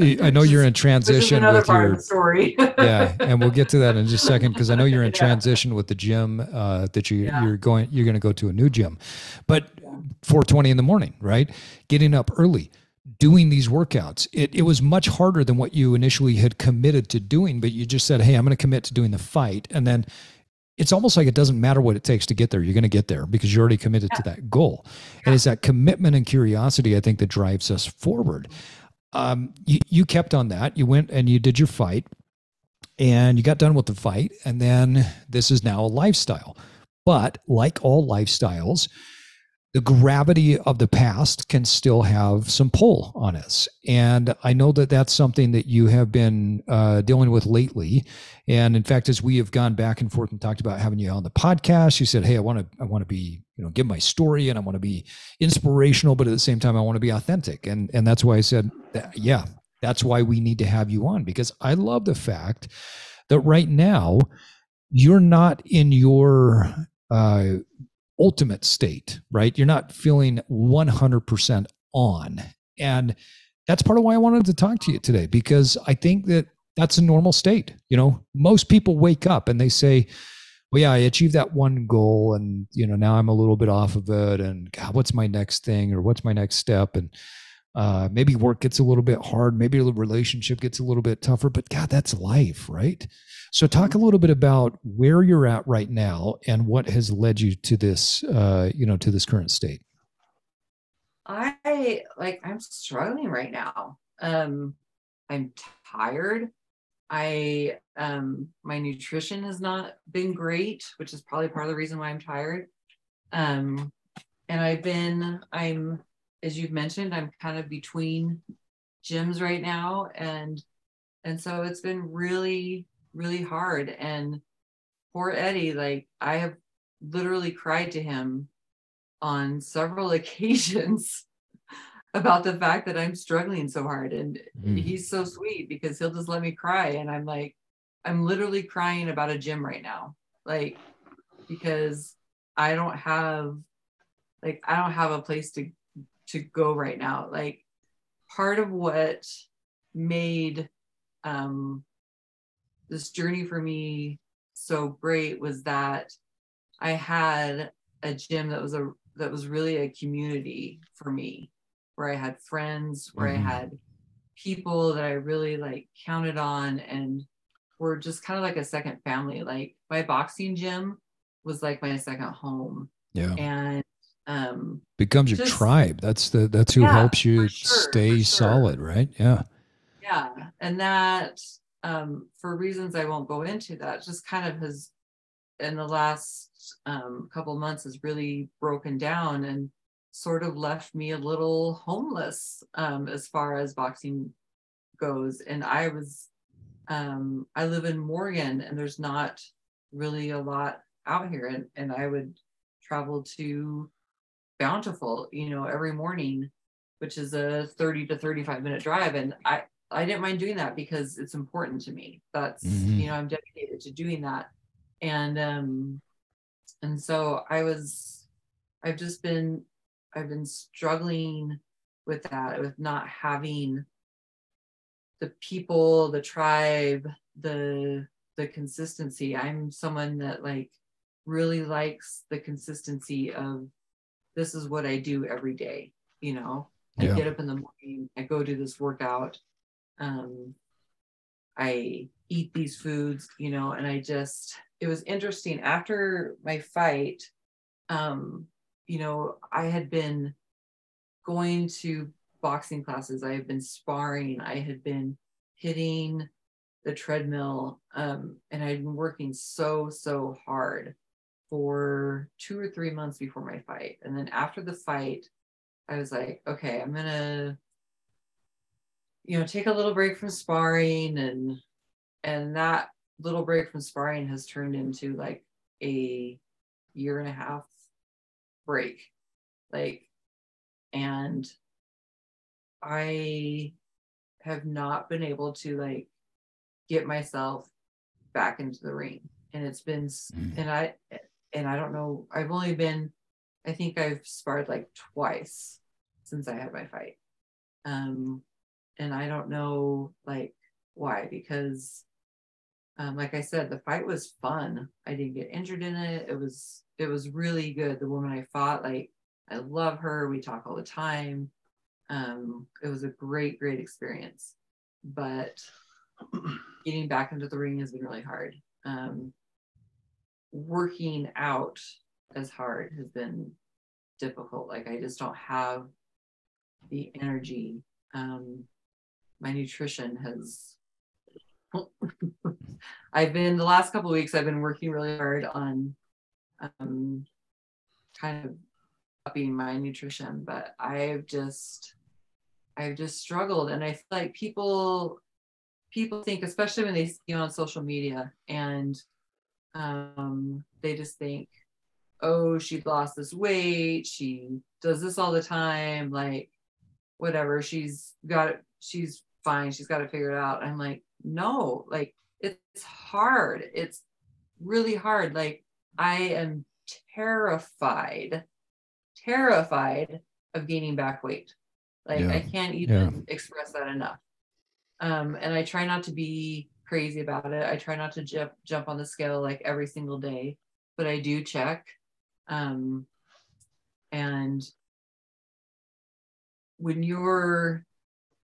I know you're in transition with your story. yeah, and we'll get to that in just a second because I know you're in transition with the gym uh, that you yeah. you're going you're going to go to a new gym, but 4:20 in the morning, right? Getting up early, doing these workouts. It it was much harder than what you initially had committed to doing, but you just said, "Hey, I'm going to commit to doing the fight," and then it's almost like it doesn't matter what it takes to get there. You're going to get there because you're already committed yeah. to that goal. Yeah. And it's that commitment and curiosity, I think, that drives us forward um, you, you kept on that. You went and you did your fight and you got done with the fight. And then this is now a lifestyle. But like all lifestyles, the gravity of the past can still have some pull on us. And I know that that's something that you have been uh, dealing with lately. And in fact, as we have gone back and forth and talked about having you on the podcast, you said, "Hey, I want to, I want to be, you know, give my story, and I want to be inspirational, but at the same time, I want to be authentic." And and that's why I said, that, "Yeah, that's why we need to have you on because I love the fact that right now you're not in your uh, ultimate state, right? You're not feeling 100% on. And that's part of why I wanted to talk to you today because I think that that's a normal state. You know, most people wake up and they say, well, yeah, I achieved that one goal and, you know, now I'm a little bit off of it. And God, what's my next thing or what's my next step? And uh, maybe work gets a little bit hard. Maybe the relationship gets a little bit tougher, but God, that's life, right? So, talk a little bit about where you're at right now and what has led you to this, uh, you know, to this current state. I like I'm struggling right now. Um, I'm tired. I um, my nutrition has not been great, which is probably part of the reason why I'm tired. Um, and I've been I'm as you've mentioned, I'm kind of between gyms right now, and and so it's been really really hard. And poor Eddie, like I have literally cried to him on several occasions about the fact that I'm struggling so hard. And mm. he's so sweet because he'll just let me cry. And I'm like, I'm literally crying about a gym right now. Like, because I don't have like I don't have a place to to go right now. Like part of what made um this journey for me so great was that I had a gym that was a that was really a community for me where I had friends, where mm-hmm. I had people that I really like counted on and were just kind of like a second family. Like my boxing gym was like my second home. Yeah. And um becomes your tribe. That's the that's who yeah, helps you sure, stay sure. solid, right? Yeah. Yeah. And that um, for reasons I won't go into, that just kind of has, in the last um, couple months, has really broken down and sort of left me a little homeless um, as far as boxing goes. And I was, um, I live in Morgan, and there's not really a lot out here, and and I would travel to Bountiful, you know, every morning, which is a 30 to 35 minute drive, and I I didn't mind doing that because it's important to me. That's mm-hmm. you know I'm dedicated to doing that, and um, and so I was, I've just been, I've been struggling with that, with not having the people, the tribe, the the consistency. I'm someone that like really likes the consistency of this is what I do every day. You know, yeah. I get up in the morning, I go do this workout, um, I eat these foods, you know, and I just it was interesting after my fight. Um, you know, I had been going to boxing classes, I had been sparring, I had been hitting the treadmill, um, and I'd been working so, so hard for two or three months before my fight. And then after the fight, I was like, okay, I'm gonna, you know, take a little break from sparring and and that little break from sparring has turned into like a year and a half break. Like, and I have not been able to like get myself back into the ring. And it's been, mm. and I, and I don't know, I've only been, I think I've sparred like twice since I had my fight. Um, and I don't know like why, because um, like I said, the fight was fun. I didn't get injured in it. It was, it was really good. The woman I fought, like, I love her. We talk all the time. Um, it was a great, great experience. But getting back into the ring has been really hard. Um, working out as hard has been difficult. Like I just don't have the energy. Um, my nutrition has. I've been the last couple weeks. I've been working really hard on um, kind of upping my nutrition, but I've just I've just struggled, and I feel like people people think, especially when they see you on social media, and um, they just think, oh, she lost this weight, she does this all the time, like whatever, she's got it, she's fine, she's got it figured out. I'm like, no, like it's hard. It's really hard. Like I am terrified, terrified of gaining back weight. Like yeah. I can't even yeah. express that enough. Um, and I try not to be crazy about it. I try not to jump jump on the scale like every single day, but I do check. Um, and when you're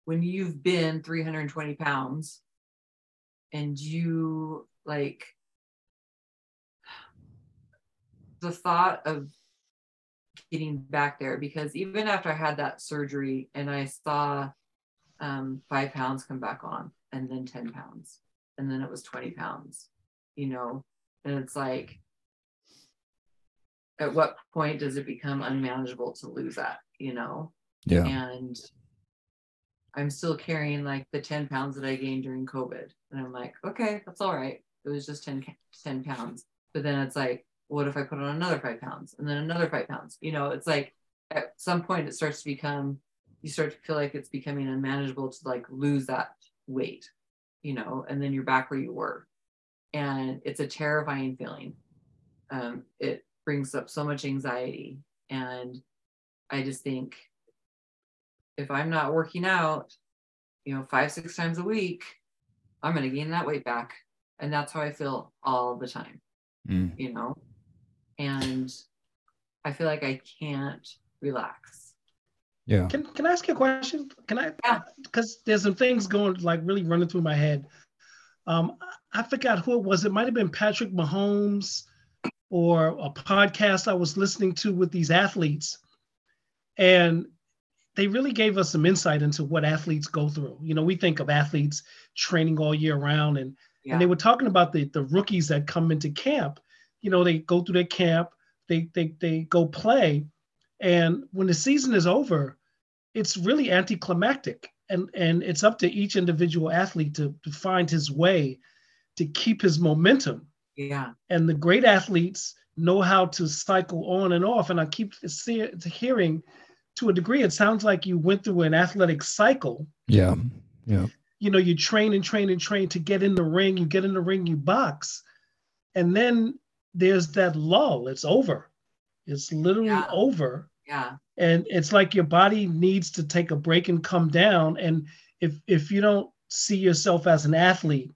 when you've been 320 pounds and you like the thought of getting back there because even after I had that surgery and I saw um, five pounds come back on and then 10 pounds and then it was 20 pounds, you know, and it's like, at what point does it become unmanageable to lose that, you know? Yeah. And I'm still carrying like the 10 pounds that I gained during COVID. And I'm like, okay, that's all right. It was just 10, 10 pounds. But then it's like, what if I put on another five pounds and then another five pounds? You know, it's like at some point it starts to become, you start to feel like it's becoming unmanageable to like lose that weight, you know, and then you're back where you were. And it's a terrifying feeling. Um, it brings up so much anxiety. And I just think if I'm not working out, you know, five, six times a week, I'm going to gain that weight back. And that's how I feel all the time, mm. you know? And I feel like I can't relax. Yeah. Can, can I ask you a question? Can I? Yeah. Because there's some things going like really running through my head. Um, I forgot who it was. It might have been Patrick Mahomes or a podcast I was listening to with these athletes. And they really gave us some insight into what athletes go through. You know, we think of athletes training all year round, and yeah. and they were talking about the the rookies that come into camp. You know, they go through their camp, they they they go play, and when the season is over, it's really anticlimactic, and and it's up to each individual athlete to to find his way to keep his momentum. Yeah. And the great athletes know how to cycle on and off, and I keep see, hearing to a degree, it sounds like you went through an athletic cycle. Yeah. Yeah. You know, you train and train and train to get in the ring, you get in the ring, you box. And then there's that lull. It's over. It's literally yeah. over. Yeah. And it's like your body needs to take a break and come down. And if if you don't see yourself as an athlete,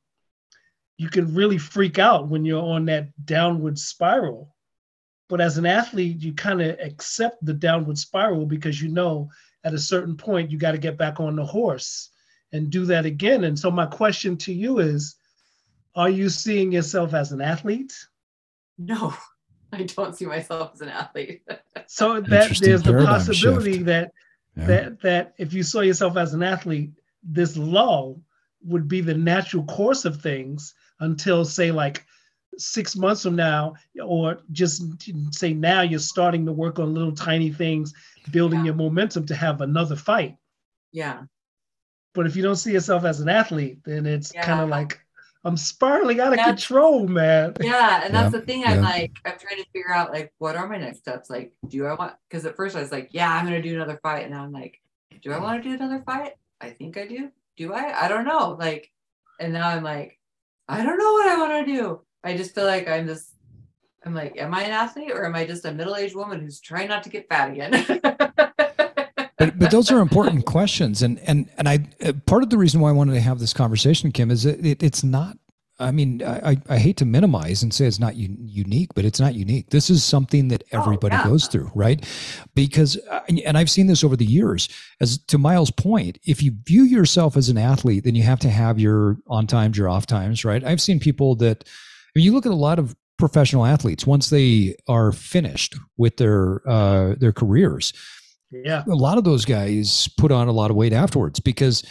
you can really freak out when you're on that downward spiral. But as an athlete, you kind of accept the downward spiral because you know at a certain point you got to get back on the horse and do that again. And so my question to you is, are you seeing yourself as an athlete? No, I don't see myself as an athlete. so that there's the possibility shift. that yeah. that that if you saw yourself as an athlete, this lull would be the natural course of things until say like six months from now, or just say now you're starting to work on little tiny things, building yeah. your momentum to have another fight. Yeah. But if you don't see yourself as an athlete, then it's yeah. kind of like I'm spiraling out of that's, control, man. Yeah, and that's yeah. the thing. I'm like, I'm trying to figure out like what are my next steps. Like, do I want? Because at first I was like, yeah, I'm gonna do another fight, and now I'm like, do I want to do another fight? I think I do. Do I? I don't know. Like, and now I'm like, I don't know what I want to do. I just feel like I'm just. I'm like, am I an athlete or am I just a middle-aged woman who's trying not to get fat again? but, but those are important questions, and and and I uh, part of the reason why I wanted to have this conversation, Kim, is that it, it's not. I mean, I, I hate to minimize and say it's not un- unique, but it's not unique. This is something that oh, everybody oh, yeah. goes through, right? Because, uh, and I've seen this over the years. As to Myles' point, if you view yourself as an athlete, then you have to have your on times, your off times, right? I've seen people that, I mean, you look at a lot of professional athletes once they are finished with their uh, their careers yeah. A lot of those guys put on a lot of weight afterwards because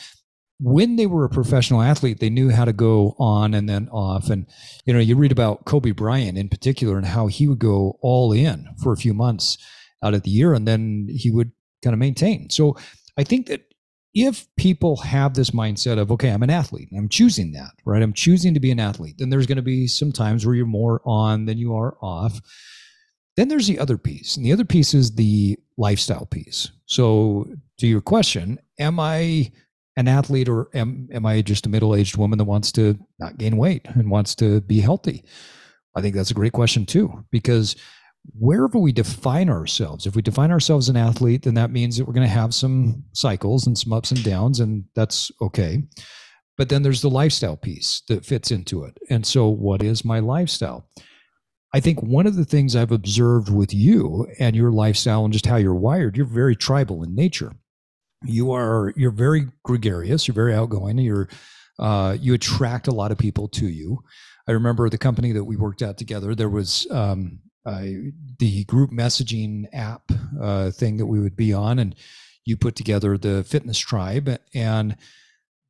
when they were a professional athlete, they knew how to go on and then off. And, you know, you read about Kobe Bryant in particular and how he would go all in for a few months out of the year and then he would kind of maintain. So I think that if people have this mindset of, okay, I'm an athlete, I'm choosing that, right? I'm choosing to be an athlete, then there's going to be some times where you're more on than you are off. Then there's the other piece, and the other piece is the lifestyle piece. So, to your question, am I an athlete or am, am I just a middle aged woman that wants to not gain weight and wants to be healthy? I think that's a great question, too, because wherever we define ourselves, if we define ourselves an athlete, then that means that we're going to have some cycles and some ups and downs, and that's okay. But then there's the lifestyle piece that fits into it. And so, what is my lifestyle? I think one of the things I've observed with you and your lifestyle and just how you're wired, you're very tribal in nature. You are you're very gregarious, you're very outgoing, you're uh, you attract a lot of people to you. I remember the company that we worked at together. There was um, the group messaging app uh, thing that we would be on, and you put together the fitness tribe, and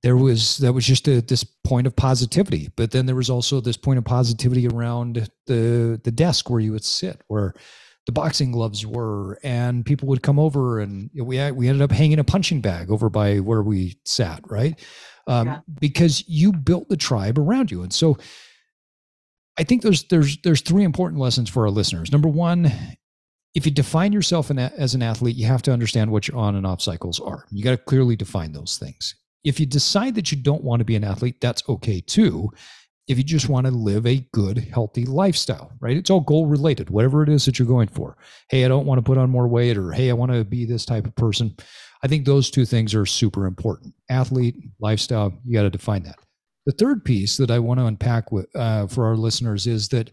there was that was just a, this point of positivity but then there was also this point of positivity around the the desk where you would sit where the boxing gloves were and people would come over and we we ended up hanging a punching bag over by where we sat right um, yeah. because you built the tribe around you and so i think there's there's there's three important lessons for our listeners number one if you define yourself as an athlete, you have to understand what your on and off cycles are. You got to clearly define those things. If you decide that you don't want to be an athlete, that's okay too. If you just want to live a good, healthy lifestyle, right? It's all goal related, whatever it is that you're going for. Hey, I don't want to put on more weight, or hey, I want to be this type of person. I think those two things are super important. Athlete, lifestyle, you got to define that. The third piece that I want to unpack with, uh, for our listeners is that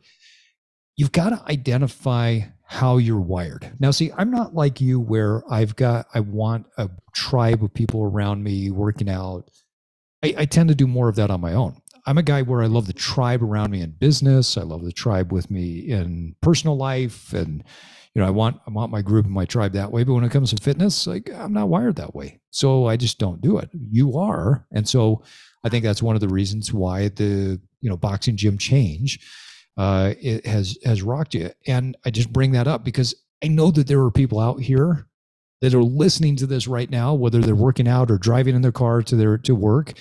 you've got to identify how you're wired. Now, see, I'm not like you where I've got, I want a tribe of people around me working out. I, I, tend to do more of that on my own. I'm a guy where I love the tribe around me in business. I love the tribe with me in personal life. And, you know, I want, I want my group and my tribe that way. But when it comes to fitness, like I'm not wired that way. So I just don't do it. You are. And so I think that's one of the reasons why the, you know, boxing gym change uh, it has has rocked you. And I just bring that up because I know that there are people out here that are listening to this right now, whether they're working out or driving in their car to their to work,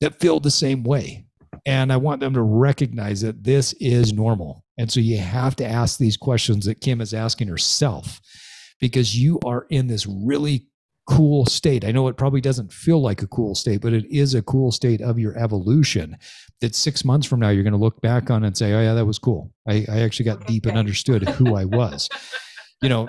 that feel the same way. And I want them to recognize that this is normal. And so you have to ask these questions that Kim is asking herself because you are in this really cool state. I know it probably doesn't feel like a cool state, but it is a cool state of your evolution that six months from now you're going to look back on and say, oh, yeah, that was cool. I, I actually got deep and understood who I was. You know,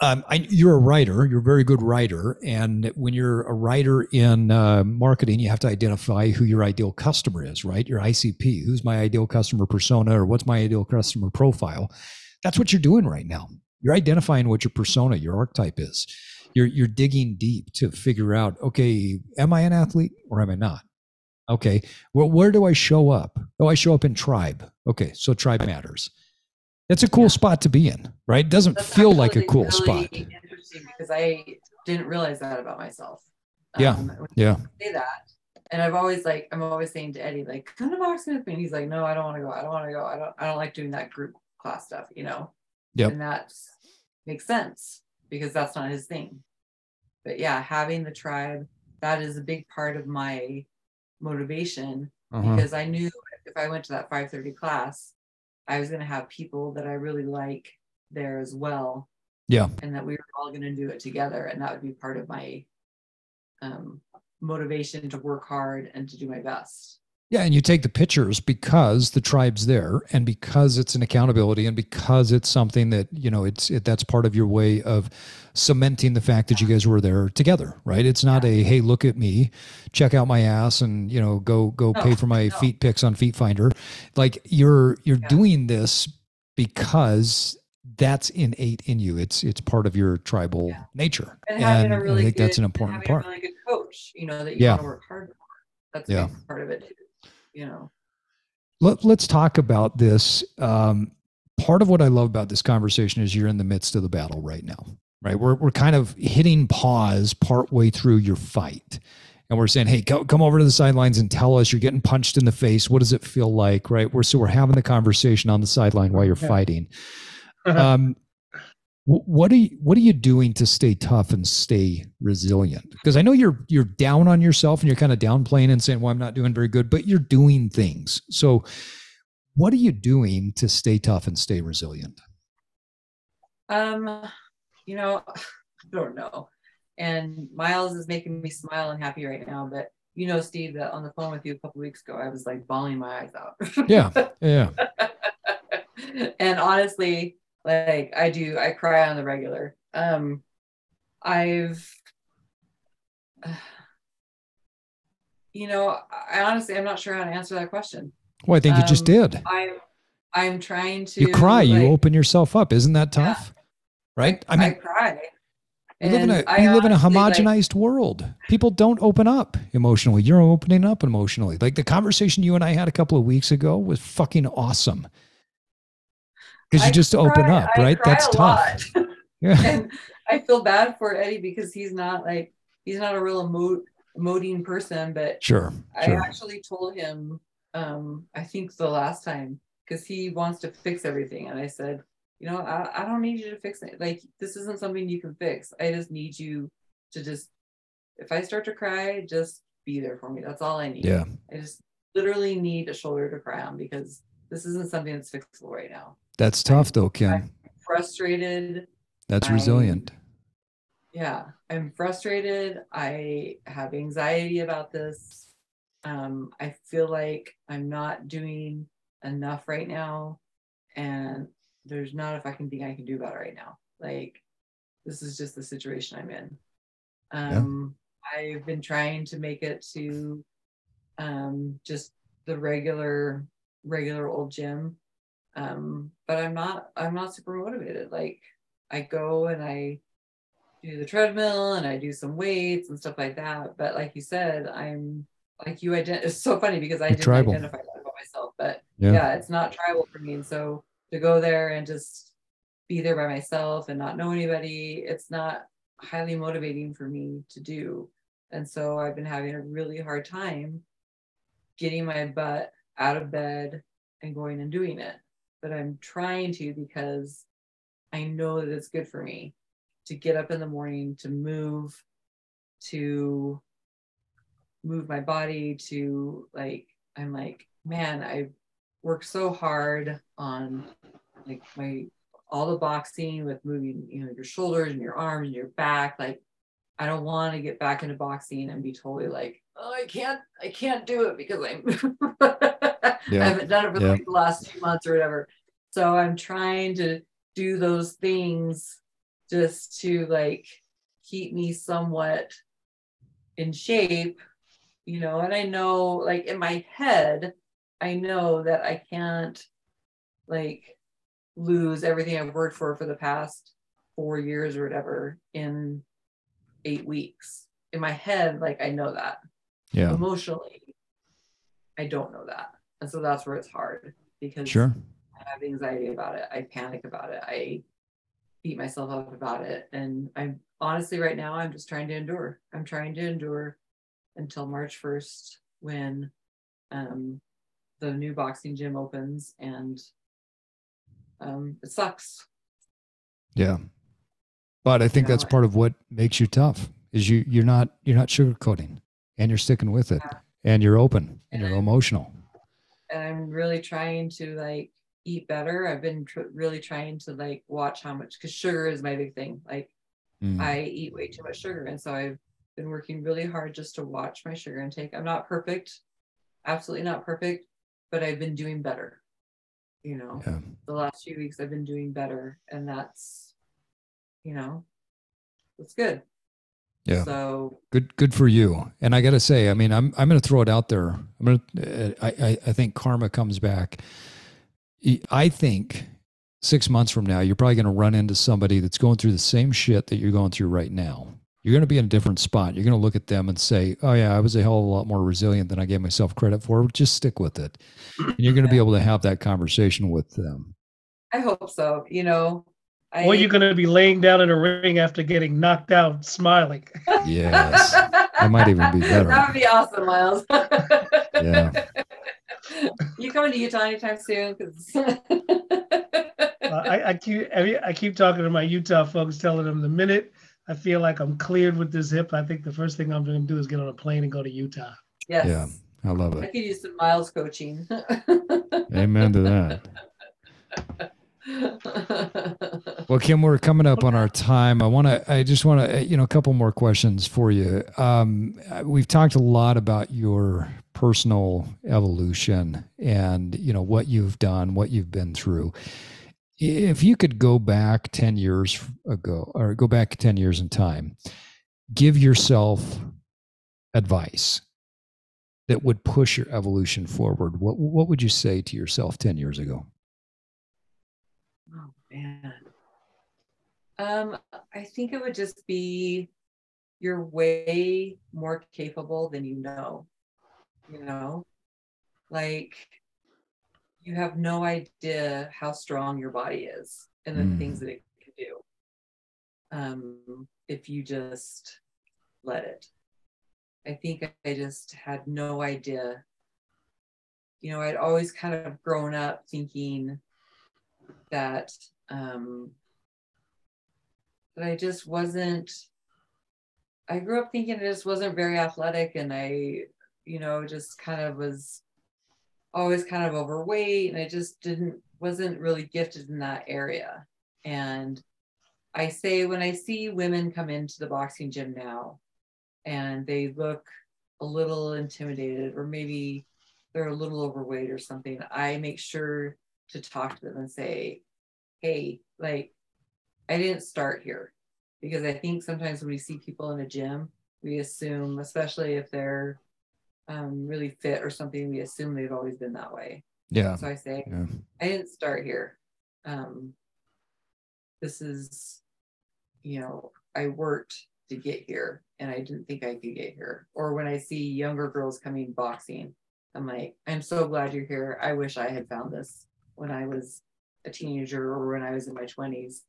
um, I, you're a writer. You're a very good writer, and when you're a writer in uh, marketing, you have to identify who your ideal customer is, right? Your ICP. Who's my ideal customer persona, or what's my ideal customer profile? That's what you're doing right now. You're identifying what your persona, your archetype is. You're you're digging deep to figure out. Okay, am I an athlete or am I not? Okay, well, where do I show up? Oh, I show up in tribe. Okay, so tribe matters. It's a cool yeah. spot to be in, right? It doesn't That's feel like a cool really spot. Interesting because I didn't realize that about myself. Yeah, um, yeah. Say that, and I've always like I'm always saying to Eddie like come to boxing with me. And he's like, no, I don't want to go. I don't want to go. I don't. I don't like doing that group class stuff. You know. Yeah. And that makes sense because that's not his thing. But yeah, having the tribe that is a big part of my motivation uh-huh. because I knew if I went to that 5:30 class I was going to have people that I really like there as well. Yeah. And that we were all going to do it together. And that would be part of my um, motivation to work hard and to do my best. Yeah, and you take the pictures because the tribe's there, and because it's an accountability, and because it's something that you know it's it, that's part of your way of cementing the fact that you guys were there together, right? It's not a hey, look at me, check out my ass, and you know go go no, pay for my no. feet pics on FeetFinder. Like you're you're yeah. doing this because that's innate in you. It's it's part of your tribal yeah. nature, and, and really I think good, that's an important part. really good coach, you know, that you yeah. want to work hard for. That's yeah. part of it too you know. Let, let's talk about this. Um, part of what I love about this conversation is you're in the midst of the battle right now, right? We're, we're kind of hitting pause partway through your fight. And we're saying, hey, go, come over to the sidelines and tell us you're getting punched in the face. What does it feel like, right? We're so we're having the conversation on the sideline while you're fighting. Um, what are you what are you doing to stay tough and stay resilient? Because i know you're you're down on yourself and you're kind of downplaying and saying well i'm not doing very good but you're doing things. So what are you doing to stay tough and stay resilient? Um you know i don't know. And Myles is making me smile and happy right now but you know steve that on the phone with you a couple weeks ago i was like bawling my eyes out. Yeah yeah. And honestly like I do, I cry on the regular. Um, I've, uh, you know, I honestly, I'm not sure how to answer that question. Well, I think um, you just um, did. I'm, I'm trying to. You cry. Like, you open yourself up. Isn't that tough? Yeah. Right. I, I mean, I cry. We live in a we live in a homogenized like, world. People don't open up emotionally. You're opening up emotionally. Like the conversation you and I had a couple of weeks ago was fucking awesome because you just cry, open up, right? That's tough. yeah. And I feel bad for Eddie because he's not like he's not a real emo- emoting person, but sure, I sure. actually told him um I think the last time because he wants to fix everything, and I said, you know, I, I don't need you to fix it. Like this isn't something you can fix. I just need you to just if I start to cry, just be there for me. That's all I need. Yeah. I just literally need a shoulder to cry on because this isn't something that's fixable right now. That's tough though, Kim. I'm frustrated. That's resilient. I'm, yeah, I'm frustrated. I have anxiety about this. Um, I feel like I'm not doing enough right now, and there's not a fucking thing I can do about it right now. Like this is just the situation I'm in. Um, yeah. I've been trying to make it to um, just the regular regular old gym. Um, but i'm not i'm not super motivated. Like i go and i do the treadmill and i do some weights and stuff like that. But like you said i'm like you ident- it's so funny because i didn't tribal. identify that about myself but yeah. yeah it's not tribal for me. And so to go there and just be there by myself and not know anybody it's not highly motivating for me to do. And so i've been having a really hard time getting my butt out of bed and going and doing it but I'm trying to because I know that it's good for me to get up in the morning, to move, to move my body, to like, I'm like, man, I worked so hard on like my all the boxing with moving, you know, your shoulders and your arms and your back. Like, I don't want to get back into boxing and be totally like, oh, I can't, I can't do it because I'm yeah. I haven't done it for yeah. like the last two months or whatever. So I'm trying to do those things just to like keep me somewhat in shape, you know, and I know like in my head, I know that I can't like lose everything I've worked for for the past four years or whatever in eight weeks. In my head, like I know that. Yeah. Emotionally, I don't know that. And so that's where it's hard because Sure. I have anxiety about it. I panic about it. I beat myself up about it. And I'm honestly right now, I'm just trying to endure. I'm trying to endure until March 1st when um, the new boxing gym opens and um, it sucks. Yeah. But I think You know, that's part of what makes you tough is you you're not you're not sugarcoating and you're sticking with it Yeah. and you're open and And you're I'm- emotional. And I'm really trying to like eat better. I've been tr- really trying to like watch how much because sugar is my big thing. Like Mm. I eat way too much sugar. And so I've been working really hard just to watch my sugar intake. I'm not perfect, absolutely not perfect, but I've been doing better. You know, Yeah. the last few weeks I've been doing better. And that's, you know, it's good. Yeah. So, Good good for you. And I got to say, I mean, I'm I'm going to throw it out there. I'm going to uh, I, I I think karma comes back. I think 6 months from now you're probably going to run into somebody that's going through the same shit that you're going through right now. You're going to be in a different spot. You're going to look at them and say, "Oh yeah, I was a hell of a lot more resilient than I gave myself credit for." Just stick with it. And you're going to be able to have that conversation with them. I hope so. You know, I, Or you're gonna be laying down in a ring after getting knocked out, smiling. Yes. That might even be better. That would be awesome, Myles. Yeah. you coming to Utah anytime soon? Cause... Uh, I, I keep I, keep talking to my Utah folks, telling them the minute I feel like I'm cleared with this hip, I think the first thing I'm going to do is get on a plane and go to Utah. yes. Yeah. I love it. I it. could use some Myles coaching. Amen to that. Well, Kim, we're coming up on our time. I want to, I just want to, you know, a couple more questions for you. Um, we've talked a lot about your personal evolution and, you know, what you've done, what you've been through. If you could go back 10 years ago or go back 10 years in time, give yourself advice that would push your evolution forward, what, what would you say to yourself 10 years ago? Oh man. Um, I think it would just be you're way more capable than you know. You know, like you have no idea how strong your body is and the Mm. things that it can do. Um, if you just let it. I think I just had no idea. You know, I'd always kind of grown up thinking that um I just wasn't I grew up thinking I just wasn't very athletic and I, you know, just kind of was always kind of overweight and I just didn't wasn't really gifted in that area. And I say when I see women come into the boxing gym now and they look a little intimidated or maybe they're a little overweight or something, I make sure to talk to them and say, hey, like, I didn't start here. Because I think sometimes when we see people in a gym, we assume, especially if they're um, really fit or something, we assume they've always been that way. Yeah. So I say, Yeah. I didn't start here. Um, this is, you know, I worked to get here and I didn't think I could get here. Or when I see younger girls coming boxing, I'm like, I'm so glad you're here. I wish I had found this when I was a teenager or when I was in my 20s,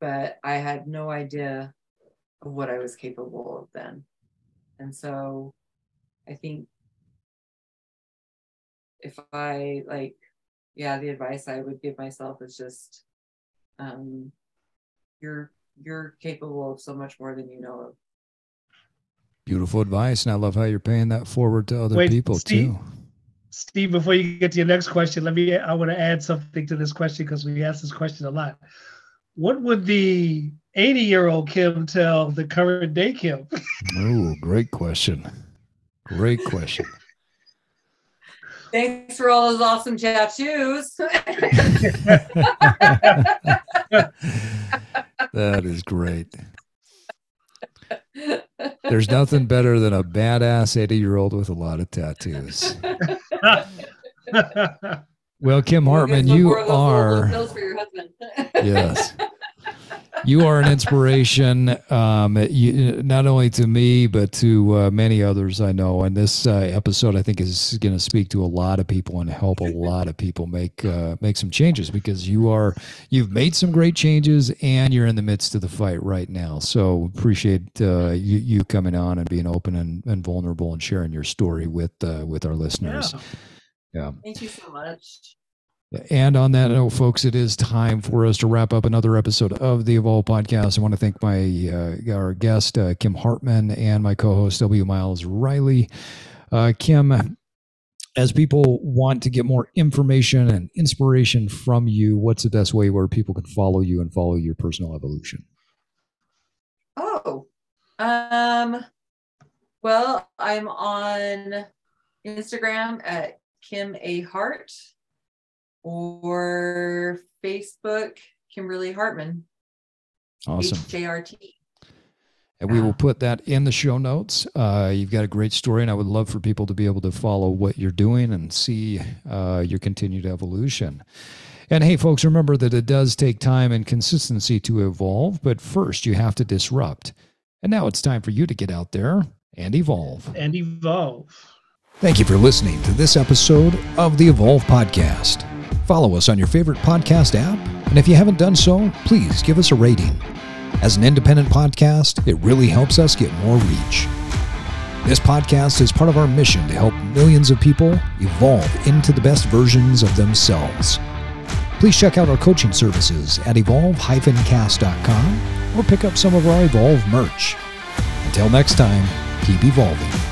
but I had no idea of what I was capable of then. And so I think if I like, yeah, the advice I would give myself is just um you're you're capable of so much more than you know of. Beautiful advice. And I love how you're paying that forward to other Wait, people Steve? too. Steve, before you get to your next question, let me I want to add something to this question because we ask this question a lot. What would the 80 year old Kim tell the current day Kim? Oh, great question. Great question. Thanks for all those awesome tattoos. that that is great. There's nothing better than a badass 80 year old with a lot of tattoos. well, Kim Hartman, you are. yes you are an inspiration, um, you, not only to me but to uh, many others I know. And this uh, episode, I think, is going to speak to a lot of people and help a lot of people make uh, make some changes because you are you've made some great changes and you're in the midst of the fight right now. So appreciate uh, you, you coming on and being open and, and vulnerable and sharing your story with uh, with our listeners. Yeah. yeah. Thank you so much. And on that note, folks, it is time for us to wrap up another episode of the Evolve podcast. I want to thank my uh, our guest uh, Kim Hartman and my co-host W. Myles Reilly. Uh, Kim, as people want to get more information and inspiration from you, what's the best way where people can follow you and follow your personal evolution? Oh, um, well, I'm on Instagram at Kim A Hart or Facebook, Kimberly Hartman. Awesome. H-A-R-T. And we will put that in the show notes. Uh, you've got a great story, and I would love for people to be able to follow what you're doing and see uh, your continued evolution. And hey, folks, remember that it does take time and consistency to evolve, but first you have to disrupt. And now it's time for you to get out there and evolve. And evolve. Thank you for listening to this episode of the Evolve Podcast. Follow us on your favorite podcast app, and if you haven't done so, please give us a rating. As an independent podcast, it really helps us get more reach. This podcast is part of our mission to help millions of people evolve into the best versions of themselves. Please check out our coaching services at evolve-cast.com or pick up some of our Evolve merch. Until next time, keep evolving.